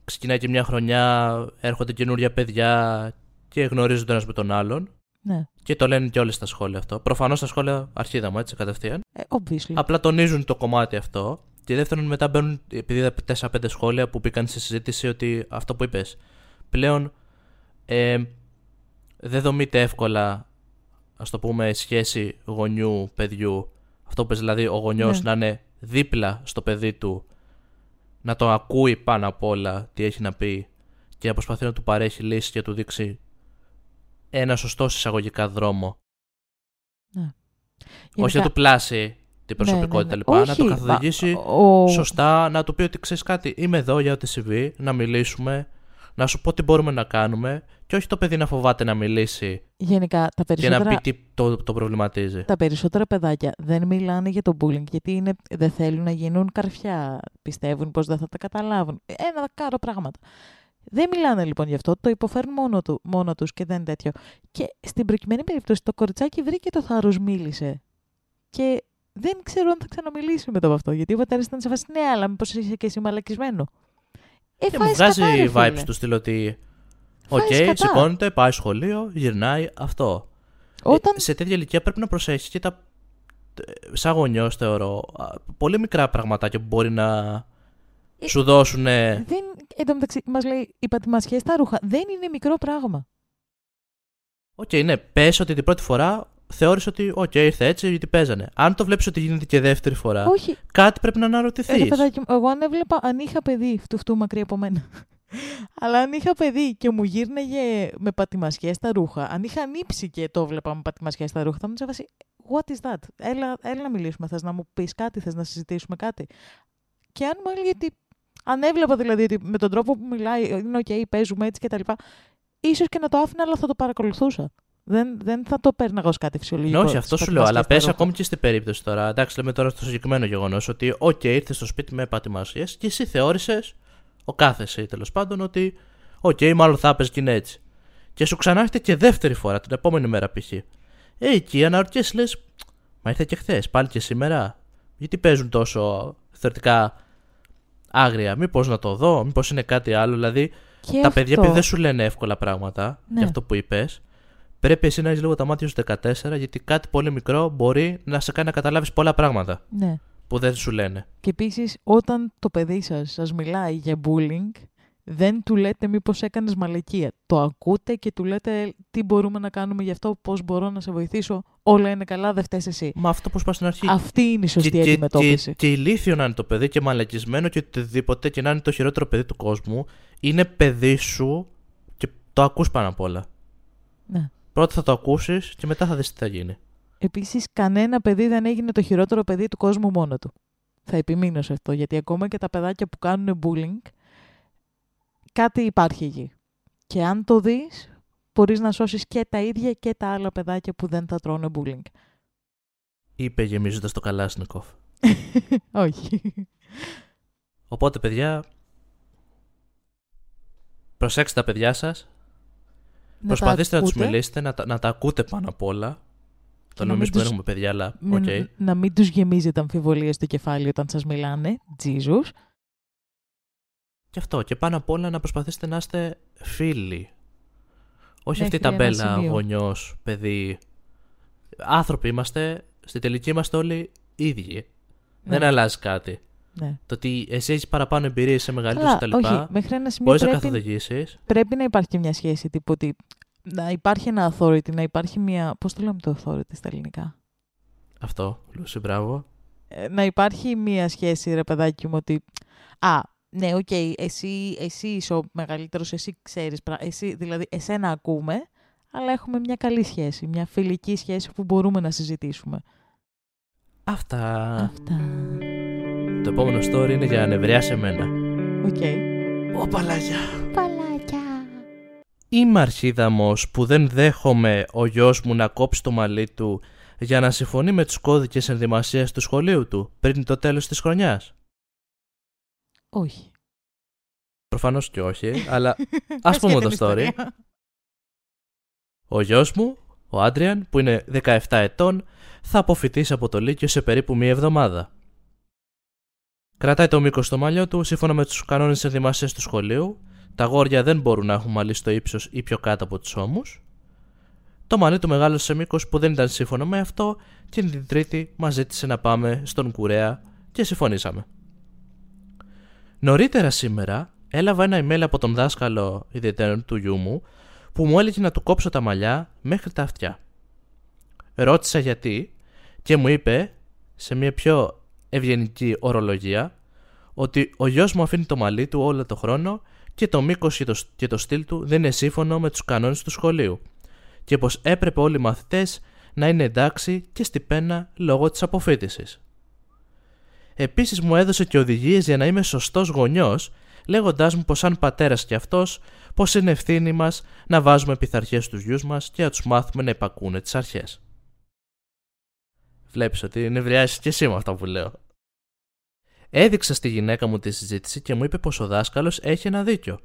ξεκινάει και μια χρονιά, έρχονται καινούργια παιδιά και γνωρίζονται ένας με τον άλλον. Ναι. Και το λένε και όλοι στα σχόλια αυτό. Προφανώς στα σχόλια αρχίδα μου, έτσι κατευθείαν. Ε, obviously. Απλά τονίζουν το κομμάτι αυτό. Και δεύτερον, μετά μπαίνουν, επειδή είδα 4-5 σχόλια που μπήκαν στη συζήτηση, ότι αυτό που είπες. Πλέον ε, δεν δομείται εύκολα, ας το πούμε, σχέση γονιού-παιδιού. Αυτό που πες, δηλαδή ο γονιός Ναι. να είναι δίπλα στο παιδί του, να το ακούει πάνω απ' όλα τι έχει να πει και να προσπαθεί να του παρέχει λύση και να του δείξει ένα σωστό εισαγωγικά δρόμο. Ναι. Όχι να Γενικά- του πλάσει την Ναι, προσωπικότητα ναι, ναι. λοιπά, να το Όχι, καθοδηγήσει μα- ο- σωστά, να του πει ότι ξέρεις κάτι, είμαι εδώ για ό,τι συμβεί, να μιλήσουμε, να σου πω τι μπορούμε να κάνουμε και όχι το παιδί να φοβάται να μιλήσει Γενικά, τα και περισσότερα, να πει τι το, το προβληματίζει. τα περισσότερα παιδάκια δεν μιλάνε για το bullying γιατί είναι, δεν θέλουν να γίνουν καρφιά. Πιστεύουν πως δεν θα τα καταλάβουν. Ένα κάρο πράγματα. Δεν μιλάνε λοιπόν γι' αυτό, το υποφέρουν μόνο, του, μόνο τους και δεν είναι τέτοιο. Και στην προκειμένη περίπτωση το κοριτσάκι βρήκε το θάρρος, μίλησε. Και δεν ξέρω αν θα ξαναμιλήσει μετά από αυτό. Γιατί ο πατέρας ήταν σε φάση, ναι, αλλά μήπως είσαι και εσύ μαλακισμένο. Ε, Και μου φάε βγάζει σκατά, ρε, vibes φίλε. του στυλ ότι. Οκ, Φάε σκατά. σηκώνεται, πάει σχολείο, γυρνάει, αυτό. Όταν Ε, σε τέτοια ηλικία πρέπει να προσέχεις και τα. Σαν γονιός, θεωρώ. α, Πολύ μικρά πραγματάκια που μπορεί να Ε, σου δώσουν. Δεν, εν τω μεταξύ, μας λέει η πατημασιά στα ρούχα. Δεν είναι μικρό πράγμα. Οκ, ναι, πες ότι την πρώτη φορά θεώρησε ότι, οκ, ήρθε έτσι γιατί παίζανε. Αν το βλέπεις ότι γίνεται και δεύτερη φορά, Όχι, κάτι πρέπει να αναρωτηθείς. ρε παιδάκι μου, εγώ αν έβλεπα, αν είχα παιδί, φτου φτου μακριά από μένα. Αλλά αν είχα παιδί και μου γύρνεγε με πατημασιές στα ρούχα, αν είχα ανοίξει και το έβλεπα με πατημασιές στα ρούχα, θα μου τσαβάσει. What is that? Έλα, έλα να μιλήσουμε. Θες να μου πεις κάτι, θες να συζητήσουμε κάτι. Και αν μου έλεγε ότι. Αν έβλεπα δηλαδή ότι με τον τρόπο που μιλάει είναι OK, παίζουμε έτσι κτλ. ίσως και να το άφηνα, αλλά θα το παρακολουθούσα. Δεν, δεν θα το πέρναγα ως κάτι φυσιολογικό. Ναι, όχι, αυτό τις σου λέω. Αλλά πατημασιές στα πες ρούχα. ακόμη και στην περίπτωση τώρα. Εντάξει, λέμε τώρα στο συγκεκριμένο γεγονός ότι, οκ, ήρθες στο σπίτι με πατημασιές και εσύ θεώρησες, ο κάθε εσύ τέλος πάντων, ότι, οκ, μάλλον θα έπαιζε και είναι έτσι. Και σου ξανά έρχεται και δεύτερη φορά, την επόμενη μέρα π.χ. Ε, εκεί αναρωτιέσαι, λες, μα ήρθε και χθες, πάλι και σήμερα. Γιατί παίζουν τόσο θεωρητικά άγρια, Μήπως να το δω, Μήπως είναι κάτι άλλο. Δηλαδή, Και τα παιδιά αυτό- επειδή δεν σου λένε εύκολα πράγματα Ναι. για αυτό που είπες, πρέπει εσύ να έχεις λίγο τα μάτια σου 14, γιατί κάτι πολύ μικρό μπορεί να σε κάνει να καταλάβεις πολλά πράγματα Ναι. που δεν σου λένε. Και επίσης, όταν το παιδί σας σας μιλάει για bullying, δεν του λέτε μήπως έκανες μαλακία. Το ακούτε και του λέτε τι μπορούμε να κάνουμε γι' αυτό, πώς μπορώ να σε βοηθήσω. Όλα είναι καλά, δεν φταίει εσύ. Μα αυτό που είπα στην αρχή. Αυτή είναι η σωστή και, και, αντιμετώπιση. και, και ηλίθιο να είναι το παιδί και μαλακισμένο και οτιδήποτε και να είναι το χειρότερο παιδί του κόσμου, είναι παιδί σου και το ακούς πάνω απ' όλα. Ναι. Πρώτα θα το ακούσεις και μετά θα δεις τι θα γίνει. Επίσης, κανένα παιδί δεν έγινε το χειρότερο παιδί του κόσμου μόνο του. Θα επιμείνω σε αυτό, γιατί ακόμα και τα παιδάκια που κάνουν bullying, κάτι υπάρχει εκεί. Και αν το δεις, μπορείς να σώσεις και τα ίδια και τα άλλα παιδάκια που δεν θα τρώνε bullying. Είπε γεμίζοντας το Καλάσνικοφ. Όχι. Οπότε, παιδιά, προσέξτε τα παιδιά σας Προσπαθήστε να, τους ακούτε, μιλήσετε, να, τα- να τα ακούτε πάνω απ' όλα. Το να μην νομίζω που δεν τους- έχουμε παιδιά, αλλά μην- οκ. Να μην τους γεμίζετε αμφιβολίες στο κεφάλι όταν σας μιλάνε. Jesus. Και αυτό. Και πάνω απ' όλα να προσπαθήσετε να είστε φίλοι. Όχι αυτή η Μέχρι ένα ταμπέλα σημείο. γονιός, παιδί. Άνθρωποι είμαστε. Στη τελική είμαστε όλοι ίδιοι. Δεν αλλάζει κάτι. Ναι. Το ότι εσύ έχεις παραπάνω εμπειρίες σε μεγαλύτερους Καλά, κτλ. όχι, μέχρι ένα σημείο Μπορείς να πρέπει, καθοδηγήσεις. πρέπει να υπάρχει και μια σχέση τύπου ότι να υπάρχει ένα authority, να υπάρχει μια. Πώς το λέμε το authority στα ελληνικά; Αυτό, Λούση, μπράβο. Ε, να υπάρχει μια σχέση, ρε παιδάκι μου, ότι. Α, ναι, οκ, εσύ, εσύ είσαι ο μεγαλύτερος, εσύ ξέρεις. Εσύ, δηλαδή, εσένα ακούμε, αλλά έχουμε μια καλή σχέση. Μια φιλική σχέση που μπορούμε να συζητήσουμε. Αυτά. Αυτά. Το επόμενο story είναι για νευριά σε μένα. Οκ. Ω, παλάκια. Παλάκια. Είμαι αρχίδαμος που δεν δέχομαι ο γιος μου να κόψει το μαλλί του για να συμφωνεί με τους κώδικες ενδυμασίας του σχολείου του πριν το τέλος της χρονιάς. Όχι. Προφανώς και όχι, αλλά ας πούμε και το την story. ιστορία. Ο γιος μου, ο Άντριαν, που είναι 17 ετών, θα αποφοιτήσει από το Λύκειο σε περίπου μία εβδομάδα. Κρατάει το μήκος στο μαλλιό του σύμφωνα με τους κανόνες ενδυμασίας του σχολείου. Τα γόρια δεν μπορούν να έχουν μαλλί στο ύψος ή πιο κάτω από τους ώμους. Το μαλλί του μεγάλωσε σε μήκος που δεν ήταν σύμφωνο με αυτό και την Τρίτη μας ζήτησε να πάμε στον κουρέα και συμφωνήσαμε. Νωρίτερα σήμερα έλαβα ένα email από τον δάσκαλο ιδιαίτερο του γιού μου που μου έλεγε να του κόψω τα μαλλιά μέχρι τα αυτιά. Ρώτησα γιατί και μου είπε σε μια πιο ευγενική ορολογία ότι ο γιος μου αφήνει το μαλλί του όλο το χρόνο και το μήκος και το, και το στυλ του δεν είναι σύμφωνο με τους κανόνες του σχολείου και πως έπρεπε όλοι οι μαθητές να είναι εντάξει και στη πένα λόγω της αποφύτησης. Επίσης μου έδωσε και οδηγίες για να είμαι σωστός γονιός λέγοντάς μου πως σαν πατέρας και αυτός πως είναι ευθύνη μας να βάζουμε πειθαρχίες στους γιους μας και να τους μάθουμε να υπακούνε τις αρχές. Βλέπεις ότι νευριάζεις και εσύ με αυτά που λέω. Έδειξα στη γυναίκα μου τη συζήτηση και μου είπε πως ο δάσκαλος έχει ένα δίκιο.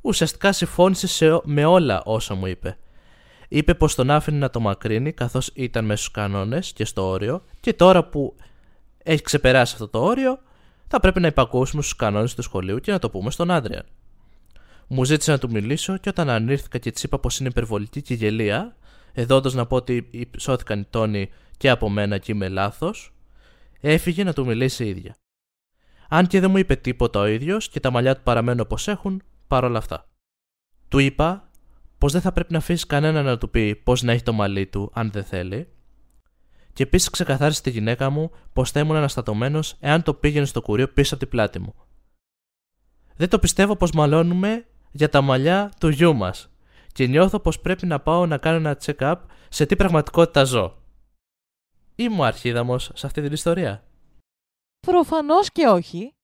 Ουσιαστικά συμφώνησε σε, με όλα όσα μου είπε. Είπε πως τον άφηνε να το μακρύνει καθώς ήταν μέσα στους κανόνες και στο όριο και τώρα που έχει ξεπεράσει αυτό το όριο θα πρέπει να υπακούσουμε στους κανόνες του σχολείου και να το πούμε στον Άντριαν. Μου ζήτησε να του μιλήσω και όταν ανήρθηκα και της είπα πως είναι υπερβολική και γελία, εδώ να πω ότι σώθηκαν οι τόνοι και από μένα και είμαι λάθος, έφυγε να του μιλήσει η ίδια. Αν και δεν μου είπε τίποτα ο ίδιος και τα μαλλιά του παραμένουν όπως έχουν, παρόλα αυτά. Του είπα πως δεν θα πρέπει να αφήσει κανένα να του πει πώ να έχει το μαλλί του αν δεν θέλει, και επίσης ξεκαθάρισε τη γυναίκα μου πως θα ήμουν αναστατωμένος εάν το πήγαινε στο κουρίο πίσω από την πλάτη μου. Δεν το πιστεύω πως μαλώνουμε για τα μαλλιά του γιού μας και νιώθω πως πρέπει να πάω να κάνω ένα check-up σε τι πραγματικότητα ζω. Είμαι ο αρχίδαμος σε αυτή την ιστορία; Προφανώς και όχι.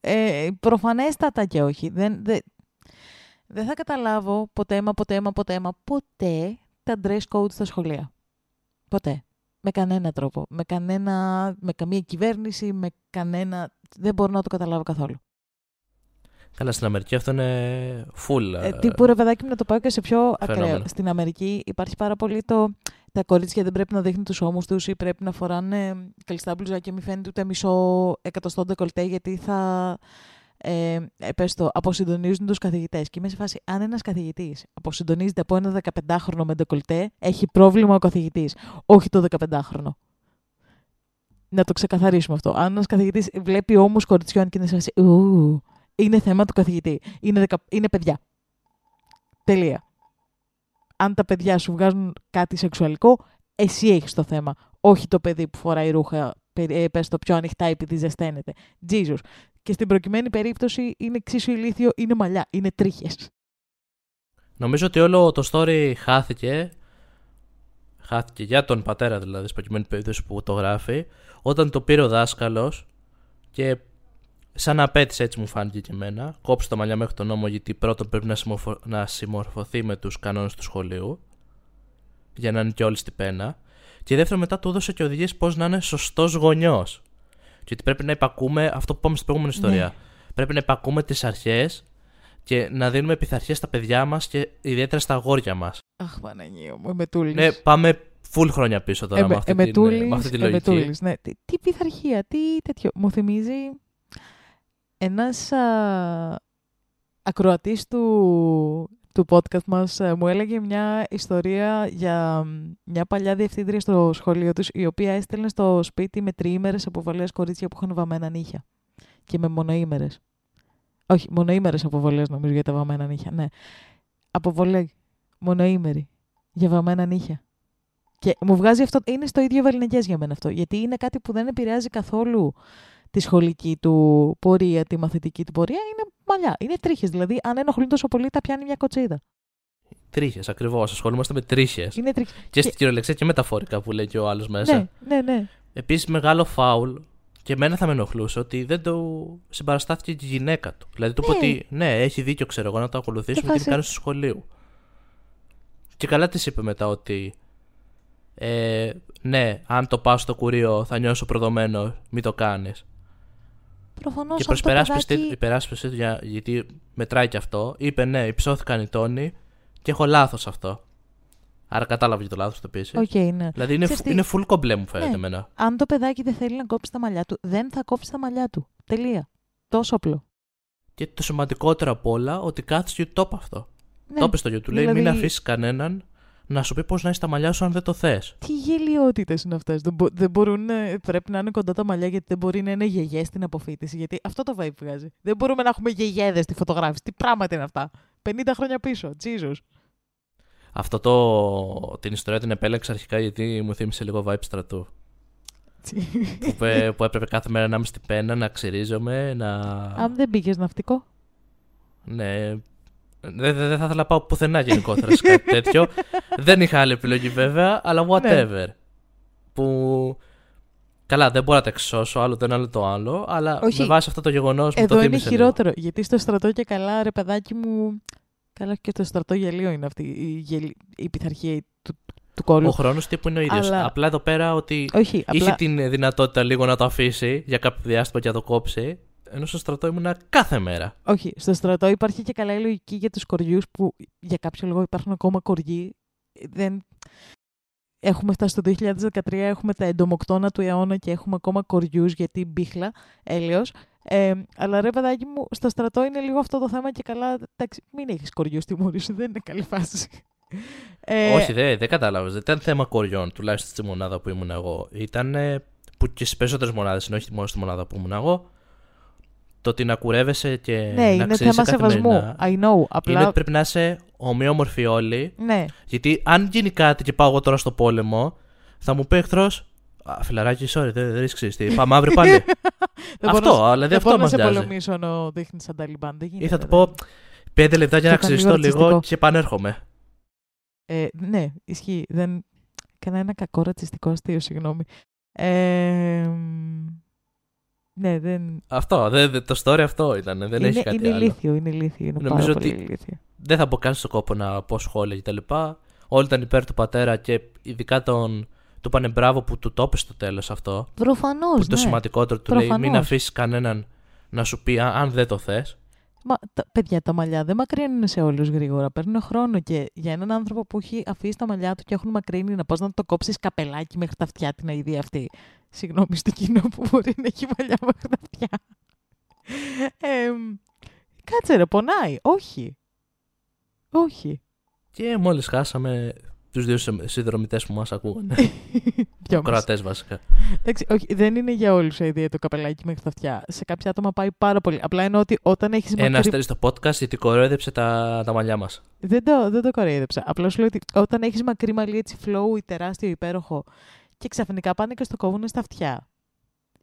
Ε, προφανέστατα και όχι. Δεν, δεν, δεν θα καταλάβω ποτέ μα, ποτέ μα, ποτέ μα, ποτέ τα dress code στα σχολεία. Ποτέ. Με κανένα τρόπο. Με, κανένα, με καμία κυβέρνηση, με κανένα... Δεν μπορώ να το καταλάβω καθόλου. Καλά, στην Αμερική αυτό είναι full. Ε, τύπου ρε παιδάκι μου να το πάω και σε πιο Φαινόμενο. ακραίο. Στην Αμερική υπάρχει πάρα πολύ το. Τα κορίτσια δεν πρέπει να δείχνουν τους ώμους τους ή πρέπει να φοράνε κλειστά μπλουζάκια και μην φαίνεται ούτε μισό εκατοστό ντεκολτέ γιατί θα. Ε, ε, πες το, αποσυντονίζουν τους καθηγητές. Και είμαι σε φάση, αν ένας καθηγητής αποσυντονίζεται από ένα 15χρονο με ντεκολτέ, έχει πρόβλημα ο καθηγητής, όχι το 15χρονο. Να το ξεκαθαρίσουμε αυτό. Αν ένας καθηγητής βλέπει ώμους κοριτσιών και είναι σε φάση, «Ου, είναι θέμα του καθηγητή. Είναι, δεκα... είναι παιδιά. Τελεία. Αν τα παιδιά σου βγάζουν κάτι σεξουαλικό, εσύ έχεις το θέμα. Όχι το παιδί που φοράει ρούχα, πε- ε, πες το πιο ανοιχτά επειδή ζεσταίνεται. Jesus. Και στην προκειμένη περίπτωση είναι εξίσου ηλίθιο, είναι μαλλιά, είναι τρίχες. Νομίζω ότι όλο το story χάθηκε. Χάθηκε για τον πατέρα δηλαδή, στην προκειμένη περίπτωση που το γράφει, όταν το πήρε ο δάσκαλος και σαν απέτησε έτσι μου φάνηκε και εμένα. Κόψε τα μαλλιά μέχρι τον νόμο γιατί πρώτον πρέπει να, συμμορφω... να συμμορφωθεί με τους κανόνες του σχολείου για να είναι και όλοι στη πένα. Και δεύτερον, μετά του έδωσε και οδηγίες πώς να είναι σωστός γονιός. Και ότι πρέπει να υπακούμε αυτό που είπαμε στην προηγούμενη ιστορία. Ναι. Πρέπει να υπακούμε τις αρχές και να δίνουμε πειθαρχία στα παιδιά μας και ιδιαίτερα στα αγόρια μας. Αχ, Παναγίο μου, εμετούλης. Ναι, πάμε full χρόνια πίσω τώρα με, αυτή την, εμετούλης, με αυτή τη λογική. εμετούλης, ναι. Τι, τι πειθαρχία, τι τέτοιο. Μου θυμίζει ένας α, ακροατής του, του podcast μας ε, μου έλεγε μια ιστορία για μια παλιά διευθύντρια στο σχολείο τους η οποία έστελνε στο σπίτι με τριήμερες αποβολές κορίτσια που είχαν βαμμένα νύχια και με μονοήμερες. Όχι, μονοήμερες αποβολές νομίζω για τα βαμμένα νύχια. Ναι. Αποβολή. Μονοήμερη. Για βαμμένα νύχια. Και μου βγάζει αυτό. Είναι στο ίδιο βεληνικές για μένα αυτό. Γιατί είναι κάτι που δεν επηρεάζει καθόλου τη σχολική του πορεία, τη μαθητική του πορεία. Είναι μαλλιά. Είναι τρίχες. Δηλαδή, αν ενοχλούν τόσο πολύ, τα πιάνει μια κοτσίδα. Τρίχες, ακριβώς. Ασχολούμαστε με τρίχες. Είναι τρίχες. Και στην κυριολεξία και μεταφορικά που λέει και ο άλλος μέσα. Ναι, ναι, ναι. Επίσης, μεγάλο φάουλ και εμένα θα με ενοχλούσε ότι δεν το συμπαραστάθηκε και η γυναίκα του. Δηλαδή, του είπε Ναι. ότι ναι, έχει δίκιο, ξέρω εγώ, να το ακολουθήσουμε Και και την φάση- κάνεις στο σχολείο. Και καλά της είπε μετά ότι. Ε, ναι, αν το πάω στο κουρείο θα νιώσω προδομένο, μην το κάνεις. Προφανώς Και προ υπεράσπιση του, για- γιατί μετράει και αυτό, είπε ναι, υψώθηκαν οι τόνοι και έχω λάθος αυτό. Άρα κατάλαβε και το λάθος το επίση. Οκ, ναι. Δηλαδή είναι, Ξέρεις τι- είναι full κομπλέ μου φαίνεται Ναι. εμένα. Αν το παιδάκι δεν θέλει να κόψει τα μαλλιά του, δεν θα κόψει τα μαλλιά του. Τελεία. Τόσο απλό. Και το σημαντικότερο απ' όλα, ότι κάθισε και το είπε αυτό. Ναι. Το είπες στο YouTube. Λέει: Δηλαδή- Μην αφήσεις κανέναν να σου πει πώς να έχεις τα μαλλιά σου αν δεν το θες. Τι γελιότητες είναι αυτές; Δεν, μπο- δεν μπορούν, ε, πρέπει να είναι κοντά τα μαλλιά γιατί δεν μπορεί να είναι γιαγιέ στην αποφύτιση. Γιατί αυτό το vibe βγάζει. Δεν μπορούμε να έχουμε γιαγιέδε στη φωτογράφηση. Τι πράγματα είναι αυτά; 50 χρόνια πίσω. Jesus. Αυτό το, την ιστορία την επέλεξα αρχικά γιατί μου θύμισε λίγο vibe στρατού. που, πέ- που έπρεπε κάθε μέρα να είμαι στην πένα, να ξυρίζομαι, να. Αν δεν πήγες ναυτικό; Ναι. Δεν δεν- δεν θα ήθελα να πάω πουθενά γενικότερα σε κάτι τέτοιο. δεν είχα άλλη επιλογή βέβαια, αλλά whatever. Που. Καλά, δεν μπορώ να τα εξισώσω άλλο το ένα άλλο το άλλο, αλλά Όχι. με βάση αυτό το γεγονός μου το Εδώ είναι θύμισε λίγο. χειρότερο. Γιατί στο στρατό και καλά, ρε παιδάκι μου. Καλά, και στο στρατό γελίο είναι αυτή η, γελ... η πειθαρχία του, του κόλλου. Ο χρόνος τύπου είναι ο ίδιος. Αλλά- Απλά εδώ πέρα ότι Όχι, απλά. είχε την δυνατότητα λίγο να το αφήσει για κάποιο διάστημα και να το κόψει. Ενώ στο στρατό ήμουνα κάθε μέρα. Όχι, στο στρατό υπάρχει και καλά η λογική για τους κοριούς που για κάποιο λόγο υπάρχουν ακόμα κοριοί. Δεν... Έχουμε φτάσει στο 2013, έχουμε τα εντομοκτώνα του αιώνα και έχουμε ακόμα κοριούς γιατί μπίχλα, έλεος. Ε, αλλά ρε παιδάκι μου, στο στρατό είναι λίγο αυτό το θέμα και καλά, εντάξει, μην έχεις κοριούς στη μούρη σου, δεν είναι καλή φάση. Ε, Όχι, δεν δεν κατάλαβες. Δεν ήταν θέμα κοριών, τουλάχιστον στη μονάδα που ήμουν εγώ. Ήταν που και στις περισσότερες μονάδες, ενώ όχι μόνο στη μονάδα που ήμουν εγώ, το ότι να κουρεύεσαι και ναι, να είναι ξέρεις θέμα καθημερινά σεβασμού. I know. Απλά. Είναι ότι πρέπει να είσαι ομοιόμορφοι όλοι. Ναι, Γιατί αν γίνει κάτι και πάω εγώ τώρα στο πόλεμο, θα μου πει εχθρός. Φιλαράκι, sorry, δεν δεν ρίσκεις τι. Πάμε αύριο πάλι. δεν αυτό, μπορώ να- δηλαδή δεν αυτό μπορώ μας να σε νοιάζει. πολεμήσω ενώ δείχνεις σαν Ταλιμπάν. Δεν Ή γίνεται, θα του ρε. πω πέντε λεπτά για να Θα ήταν ξυριστώ λίγο λίγο ρατσιστικό. και επανέρχομαι. Ε, ναι, ισχύει. Δεν... Κάνα ένα κακό ρατσιστικό αστείο, συγγνώμη. Ε, μ, ναι, δεν... Αυτό, δεν- δεν- το story αυτό ήταν. Δεν είναι, έχει κάτι είναι άλλο. ηλίθιο, είναι ηλίθιο. Είναι Νομίζω πάρα πολύ ότι- ηλίθιο. δεν θα μπω καν στο κόπο να πω σχόλια κτλ. Όλοι ήταν υπέρ του πατέρα και ειδικά τον. Του είπανε μπράβο που του το είπε στο τέλος αυτό. Προφανώς, Που ναι. το σημαντικότερο του λέει: Μην Προφανώς. αφήσεις κανέναν να σου πει αν, αν δεν το θες. Μα, τα, παιδιά, τα μαλλιά δεν μακρύνουν σε όλους γρήγορα. Παίρνουν χρόνο και για έναν άνθρωπο που έχει αφήσει τα μαλλιά του και έχουν μακρύνει να πας να το κόψεις καπελάκι μέχρι τα αυτιά την αηδία αυτή. Συγγνώμη στην κοινό που μπορεί να έχει μαλλιά μέχρι τα αυτιά. Ε, μ, κάτσε ρε, πονάει. Όχι. Όχι. Και μόλις χάσαμε τους δύο συνδρομητές που μας ακούγανε. Δυο μας. Κροατέ βασικά. Εντάξει, όχι, δεν είναι για όλους η ιδέα το καπελάκι μέχρι τα αυτιά. Σε κάποια άτομα πάει πάρα πολύ. Απλά εννοώ ότι όταν έχεις Ένα μακρύ. αστέρι στο podcast γιατί κορόιδεψε τα, τα μαλλιά μας. Δεν το, δεν το κοροϊδέψα. Απλά σου λέω ότι όταν έχεις μακρύ μαλλί έτσι flow ή τεράστιο υπέροχο και ξαφνικά πάνε και στο κόβουν στα αυτιά.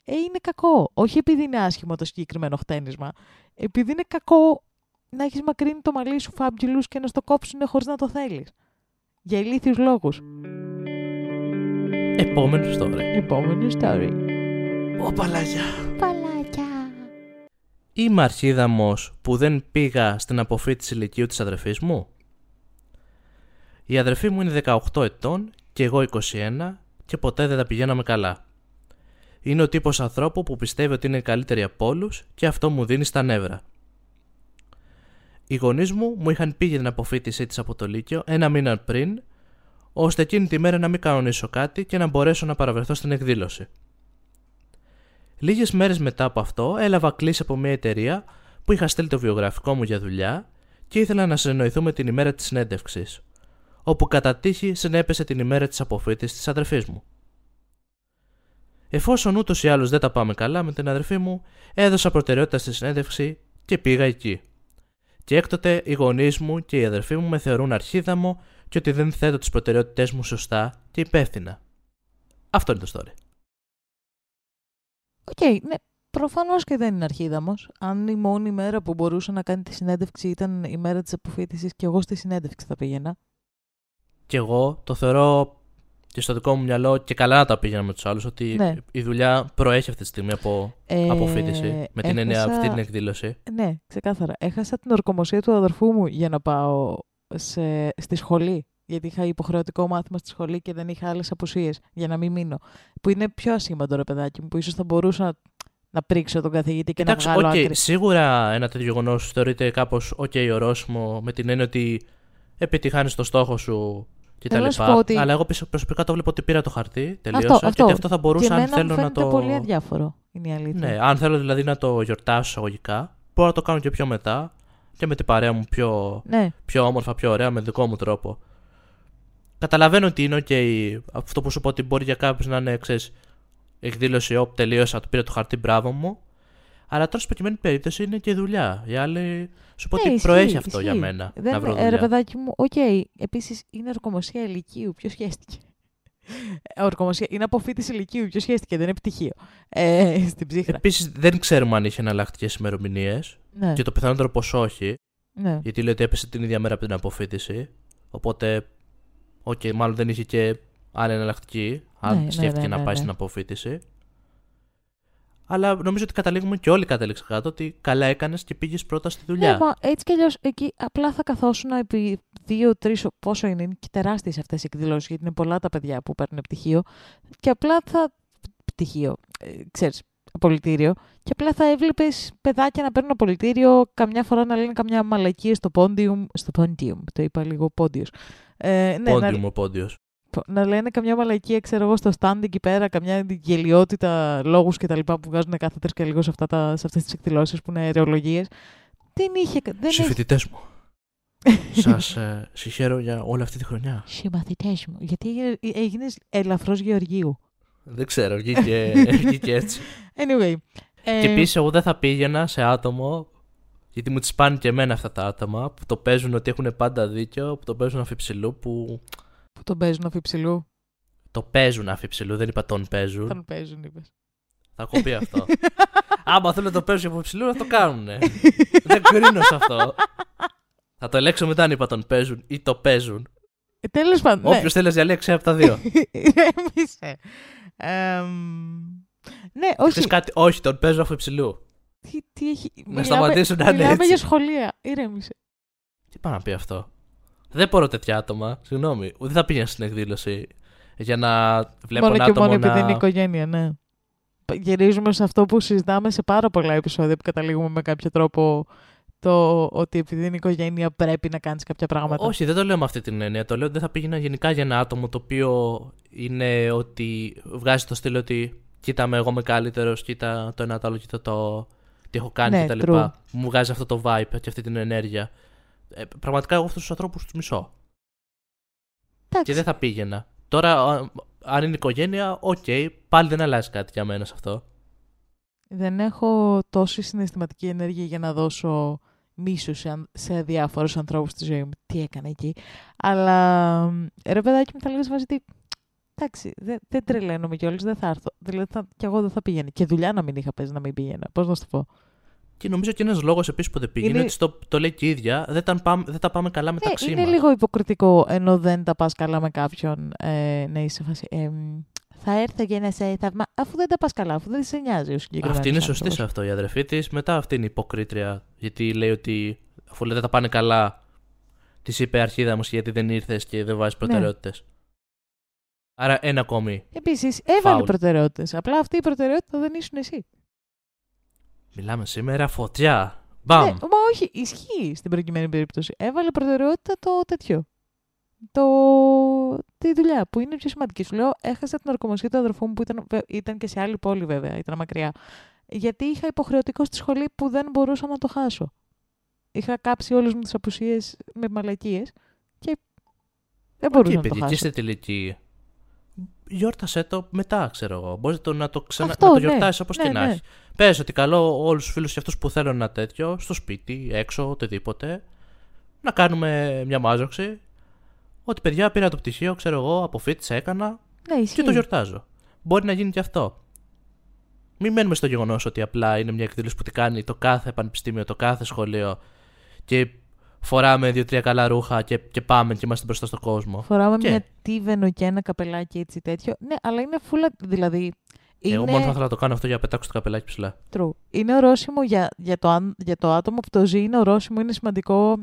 Ε, είναι κακό. Όχι επειδή είναι άσχημο το συγκεκριμένο χτένισμα. Επειδή είναι κακό να έχεις μακρύνει το μαλλί σου fabulous και να στο κόψουν χωρίς να το θέλεις. Για ηλίθιους λόγους. Επόμενο story. Επόμενο story. Ω παλαγιά. Παλάκια. Είμαι αρχίδαμος που δεν πήγα στην αποφύτιση ηλικίου της αδερφής μου; Η αδερφή μου είναι 18 ετών και εγώ 21 και ποτέ δεν τα πηγαίναμε καλά. Είναι ο τύπος ανθρώπου που πιστεύει ότι είναι καλύτερη από όλους και αυτό μου δίνει στα νεύρα. Οι γονείς μου μου είχαν πει για την αποφύτισή της από το Λύκειο ένα μήνα πριν, ώστε εκείνη τη μέρα να μην κανονίσω κάτι και να μπορέσω να παραβρεθώ στην εκδήλωση. Λίγες μέρες μετά από αυτό έλαβα κλίση από μια εταιρεία που είχα στείλει το βιογραφικό μου για δουλειά και ήθελα να συνεννοηθούμε την ημέρα της συνέντευξης, όπου κατά τύχη συνέπεσε την ημέρα της αποφοίτησης της αδερφής μου. Εφόσον ούτως ή άλλως δεν τα πάμε καλά με την αδερφή μου, έδωσα προτεραιότητα στη συνέντευξη και πήγα εκεί. Και έκτοτε οι γονείς μου και οι αδερφοί μου με θεωρούν αρχίδαμο και ότι δεν θέτω τις προτεραιότητές μου σωστά και υπεύθυνα. Αυτό είναι το story. OK, okay, ναι. Προφανώς και δεν είναι αρχίδαμος. Αν η μόνη μέρα που μπορούσε να κάνει τη συνέντευξη ήταν η μέρα της αποφύτησης και εγώ στη συνέντευξη θα πήγαινα. Και εγώ το θεωρώ και στο δικό μου μυαλό και καλά να τα πήγαινα με τους άλλους ότι Ναι. η δουλειά προέχει αυτή τη στιγμή από Ε, αποφύτηση με την έννοια έχασα- αυτή την εκδήλωση. Ναι, ξεκάθαρα. Έχασα την ορκομοσία του αδερφού μου για να πάω σε, στη σχολή. Γιατί είχα υποχρεωτικό μάθημα στη σχολή και δεν είχα άλλες απουσίες για να μην μείνω. Που είναι πιο ασήμαντο ρε παιδάκι μου, που ίσως θα μπορούσα να, να πρήξω τον καθηγητή και Εντάξει, να βγάλω οκ, άκρη. σίγουρα ένα τέτοιο γεγονός θεωρείται κάπως OK ορόσημο με την έννοια ότι επιτυγχάνεις το στόχο σου κτλ. Θέλω να σου πω ότι- Αλλά εγώ πισ- προσωπικά το βλέπω ότι πήρα το χαρτί, τελείωσα Αυτό, και αυτό. ότι αυτό θα και μπορούσα αν εμένα μου θέλω να φαίνεται το. πολύ αδιάφορο, είναι η αλήθεια. Ναι, αν θέλω δηλαδή να το γιορτάσω εισαγωγικά, μπορώ να το κάνω και πιο μετά και με την παρέα μου πιο, ναι. πιο όμορφα, πιο ωραία, με δικό μου τρόπο. Καταλαβαίνω ότι είναι OK αυτό που σου πω ότι μπορεί για κάποιους να είναι ξέρεις, εκδήλωση όπου τελείωσα, του πήρα το χαρτί, μπράβο μου. Αλλά τώρα, στην προκειμένη περίπτωση, είναι και δουλειά. Οι άλλοι σου πω Ναι, ότι ισχύει, προέχει αυτό ισχύει. για μένα. Δεν, να βρω ε, δουλειά. ρε παιδάκι μου, οκ. Επίσης είναι ορκωμοσία λυκείου. Ποιος χέστηκε. Ε, Ορκωμοσία. Είναι αποφοίτηση λυκείου. Ποιος χέστηκε. Δεν είναι πτυχίο. Ε, στην ψύχρα. Επίσης, δεν ξέρουμε αν είχε εναλλακτικές ημερομηνίες. ναι. Και το πιθανότερο πως όχι. ναι. Γιατί λέει ότι έπεσε την ίδια μέρα από την αποφοίτηση. Οπότε, οκ, μάλλον δεν είχε και άλλη εναλλακτική. Αν Ναι, ναι, σκέφτηκε ναι, να ναι, πάει ναι. στην αποφοίτηση. Αλλά νομίζω ότι καταλήγουμε και όλοι κατέληξαν κάτω ότι καλά έκανες και πήγες πρώτα στη δουλειά. Ναι, μα έτσι κι αλλιώς εκεί απλά θα καθόσουν επί δύο-τρεις, πόσο είναι, είναι και τεράστιες αυτές οι εκδηλώσεις, γιατί είναι πολλά τα παιδιά που παίρνουν πτυχίο. Και απλά θα. Πτυχίο, ε, ξέρεις, απολυτήριο. Και απλά θα έβλεπες παιδάκια να παίρνουν απολυτήριο, καμιά φορά να λένε καμιά μαλακία στο πόντιουμ. Στο πόντιουμ, το είπα λίγο πόντιος. Ε, ναι, να, Πόντιουμ ο πόντιος. Να λένε καμιά μαλακία, ξέρω εγώ, στο stand εκεί πέρα, καμιά γελιότητα, λόγους και τα λοιπά που βγάζουν κάθετες και λίγος σε, αυτά τα, σε αυτές τις εκδηλώσεις που είναι αιρεολογίες. Δεν είχε... Δεν έχει... Συμφοιτητέ μου. Σας ε, συγχαίρω για όλη αυτή τη χρονιά. Συμμαθητές μου. Γιατί έγινε ελαφρώς Γεωργίου. Δεν ξέρω, βγήκε, βγήκε έτσι. Anyway. Ε, Και επίσης, εγώ δεν θα πήγαινα σε άτομο. Γιατί μου τις πάνε και εμένα αυτά τα άτομα που το παίζουν ότι έχουν πάντα δίκιο, που το παίζουν αφιψηλού, που Που τον παίζουν αφιψηλού. το παίζουν αφιψηλού, δεν είπα τον παίζουν. Τον παίζουν, είπες. Θα κοπεί αυτό. Άμα θέλουν να το παίζουν αφιψηλού, να το κάνουν. δεν κρίνω σε αυτό. θα το ελέγξω μετά αν είπα τον παίζουν ή το παίζουν. Ε, τέλος πάντων. ναι. Όποιος θέλει να διαλέξει από τα δύο. Ηρέμησε. Εμ, ναι, όχι. Ξέρεις κάτι, όχι, τον παίζω αφιψηλού. Τι, τι έχει... μιλάμε- σταματήσουν να είναι Μιλάμε έτσι. για σχολεία. Ηρέμησε. Τι πάει να πει αυτό. Δεν μπορώ τέτοια άτομα. Συγγνώμη. Δεν θα πήγαινα στην εκδήλωση για να βλέπω μόνο ένα και άτομο μόνο να... επειδή είναι οικογένεια, ναι. Γυρίζουμε σε αυτό που συζητάμε σε πάρα πολλά επεισόδια που καταλήγουμε με κάποιο τρόπο το ότι επειδή είναι οικογένεια πρέπει να κάνεις κάποια πράγματα. Όχι, δεν το λέω με αυτή την έννοια. Το λέω ότι δεν θα πήγαινα γενικά για ένα άτομο το οποίο είναι ότι βγάζει το στυλ ότι κοίτα με εγώ είμαι καλύτερος, κοίτα το ένα το άλλο, κοίτα το τι έχω κάνει Ναι, κτλ. true. Μου βγάζει αυτό το vibe και αυτή την ενέργεια. Ε, πραγματικά εγώ αυτούς τους ανθρώπους τους μισώ. Εντάξει. Και δεν θα πήγαινα. Τώρα, α- αν είναι οικογένεια, οκ, πάλι δεν αλλάζει κάτι για μένα σε αυτό. Δεν έχω τόση συναισθηματική ενέργεια για να δώσω μίσο σε, αν- σε διάφορους ανθρώπους στη ζωή μου. Τι έκανε εκεί. Αλλά μ, ρε παιδάκι μου θα λέγεις βάζει τι... Εντάξει, δεν, δεν τρελαίνομαι κιόλας, δεν θα έρθω. Δηλαδή θα, κι εγώ δεν θα πήγαινα. Και δουλειά να μην είχα παίζει να μην πήγαινα. Πώς να σου το πω. Και νομίζω και ένας λόγος επίσης που δεν πήγαινε Είναι- είναι ότι στο, το λέει και η ίδια, δεν, τα πάμε, δεν τα πάμε καλά Ε, μεταξύ είναι μας. λίγο υποκριτικό ενώ δεν τα πας καλά με κάποιον ε, να είσαι σε φάση. Ε, μ, θα έρθω και να σε θαυμά... Αφού δεν τα πας καλά, αφού δεν σε νοιάζει ο συγκεκριμένος Αυτή είναι σωστή άνθρωπος. σε αυτό η αδερφή της. Μετά αυτή είναι υποκρίτρια. Γιατί λέει ότι αφού λέει δεν τα πάνε καλά, της είπε αρχίδα μου γιατί δεν ήρθες και δεν βάζεις προτεραιότητες. Άρα ένα ακόμη. Επίσης, έβαλε Φάουλ. προτεραιότητες. Απλά αυτή η προτεραιότητα δεν ήσουν εσύ. Μιλάμε σήμερα φωτιά. Μπαμ. Ναι, μα όχι, ισχύει στην προκειμένη περίπτωση. Έβαλε προτεραιότητα το τέτοιο. Το... Τη δουλειά που είναι πιο σημαντική. Σου λέω, έχασα την ορκωμοσία του αδερφού μου που ήταν, βε- ήταν και σε άλλη πόλη βέβαια, ήταν μακριά. Γιατί είχα υποχρεωτικό στη σχολή που δεν μπορούσα να το χάσω. είχα κάψει όλες μου τις απουσίες με μαλακίες και δεν μπορούσα Οκ, να το παιδιά, και χάσω. είστε τελική. Γιόρτασε το μετά, ξέρω εγώ. Μπορείς το, να το, ξανα... Αυτό, να το ναι. γιορτάσεις όπως Ναι, και να ναι. έχεις. Πες ότι καλώ όλους τους φίλους και αυτούς που θέλουν ένα τέτοιο, στο σπίτι, έξω, οτιδήποτε, να κάνουμε μια μάζοξη. Ότι παιδιά πήρα το πτυχίο, ξέρω εγώ, αποφύτησα, έκανα Ναι, ισχύει. και το γιορτάζω. Μπορεί να γίνει και αυτό. Μην μένουμε στο γεγονός ότι απλά είναι μια εκδήλωση που τη κάνει το κάθε πανεπιστήμιο, το κάθε σχολείο και φοράμε δύο-τρία καλά ρούχα και, και πάμε και είμαστε μπροστά στον κόσμο. Φοράμε Και- μια τίβενο και ένα καπελάκι έτσι τέτοιο. Ναι, αλλά είναι φούλα. Δηλαδή. Είναι... Εγώ μόνο θα ήθελα να το κάνω αυτό για να πετάξω το καπελάκι ψηλά. True. Είναι ορόσημο για, για, το, αν- για το άτομο που το ζει, είναι ορόσημο, είναι σημαντικό.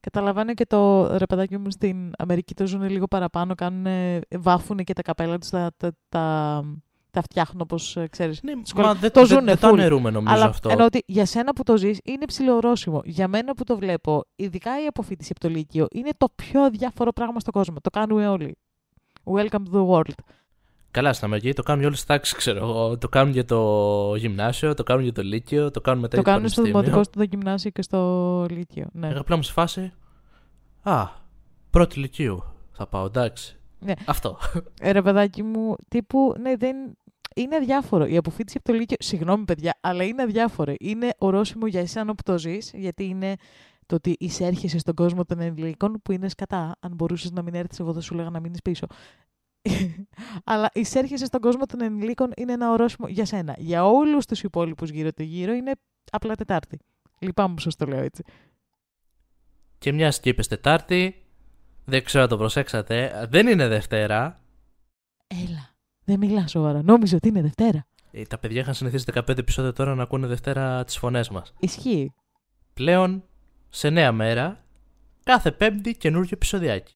Καταλαβαίνω και το ρε παιδάκι μου στην Αμερική το ζουν λίγο παραπάνω, κάνουν, βάφουν και τα καπέλα τους, τα, τα, τα, τα φτιάχνουν όπως ε, ξέρεις. Ναι, Σχολ- μα δεν το το, ζουνε δεν, δεν το full. αναιρούμε νομίζω Αλλά αυτό. ενώ ότι για σένα που το ζεις είναι ψηλό ορόσημο. Για μένα που το βλέπω, ειδικά η αποφύτιση από το Λύκειο, είναι το πιο διάφορο πράγμα στον κόσμο. Το κάνουμε όλοι. Welcome to the world. Καλά, στην Αμερική το κάνουν για όλες τι τάξεις, ξέρω εγώ. Το κάνουν για το γυμνάσιο, το κάνουν για το λύκειο, το κάνουν μετά το για το κάνουν στο πανεπιστήμιο. δημοτικό, στο γυμνάσιο και στο Λύκειο. Ναι. Εγώ απλά μου σε φάση. Α, πρώτη λυκείου θα πάω, εντάξει. Ναι. Αυτό. Ε, Ρε παιδάκι μου, τύπου, ναι, δεν... Είναι αδιάφορο. Η αποφύτιση από το Λύκειο, συγγνώμη παιδιά, αλλά είναι αδιάφορο. Είναι ορόσημο για εσένα που το ζεις, γιατί είναι το ότι εισέρχεσαι στον κόσμο των ενηλίκων, που είναι σκατά. Αν μπορούσες να μην έρθεις, εγώ θα σου λέγα να μείνεις πίσω. αλλά εισέρχεσαι στον κόσμο των ενηλίκων είναι ένα ορόσημο για σένα. Για όλους τους υπόλοιπους γύρω του γύρω είναι απλά Τετάρτη. Λυπάμαι που σας το λέω έτσι. Και μιας και είπες Τετάρτη, δεν ξέρω αν το προσέξατε, δεν είναι Δευτέρα. Έλα. Δεν μιλά σοβαρά. Νόμιζα ότι είναι Δευτέρα. Ε, Τα παιδιά είχαν συνηθίσει 15 επεισόδια τώρα να ακούνε Δευτέρα τις φωνές μας. Ισχύει. Πλέον, σε νέα μέρα, κάθε Πέμπτη καινούργιο επεισοδιάκι.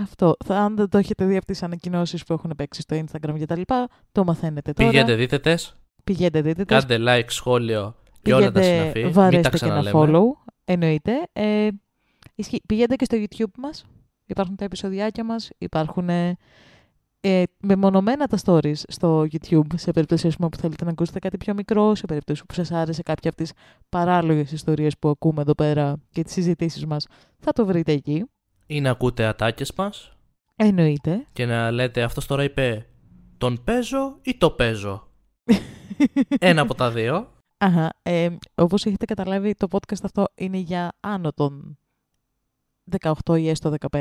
Αυτό. Θα, αν δεν το έχετε δει από τις ανακοινώσεις που έχουν παίξει στο Instagram και τα λοιπά, το μαθαίνετε τώρα. Πηγαίνετε, δείτε τες, Πηγαίνετε, δείτε τες. κάντε like, σχόλιο και όλα τα Πηγαίνετε, συναφή. Μην τα βαρέστε και ένα ξαναλέμε. follow. Εννοείται. Ε, ισχύει. Πηγαίνετε και στο YouTube μας. Υπάρχουν τα επεισοδιάκια μας. Υπάρχουν ε, ε, μεμονωμένα τα stories στο YouTube σε περίπτωση ας πούμε, που θέλετε να ακούσετε κάτι πιο μικρό, σε περίπτωση που σας άρεσε κάποια από τις παράλογες ιστορίες που ακούμε εδώ πέρα και τις συζητήσεις μας. Θα το βρείτε εκεί. Ή να ακούτε ατάκες μας Εννοείται. και να λέτε αυτός τώρα είπε τον παίζω ή το παίζω; Ένα από τα δύο. Αχα, ε, όπως έχετε καταλάβει το podcast αυτό είναι για άνω των 18 ή έστω 15.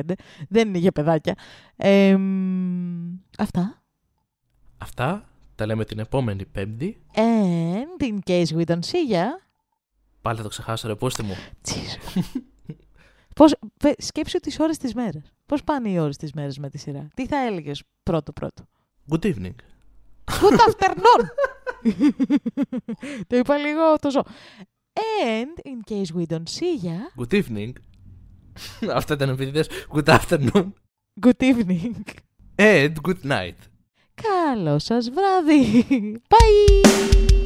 Δεν είναι για παιδάκια. Ε, μ, αυτά. Αυτά τα λέμε την επόμενη Πέμπτη. And in case we don't see ya... Πάλι θα το ξεχάσω, ρε, πούστε μου. Jesus. Πώς, πε- σκέψου τις ώρες της μέρας. Πώς πάνε οι ώρες της μέρας με τη σειρά; Τι θα έλεγες πρώτο-πρώτο. Good evening. Good afternoon! το είπα λίγο το ζω. And in case we don't see ya... Good evening. Αυτά ήταν επειδή Good afternoon. Good evening. And good night. Καλό σας βράδυ. Bye!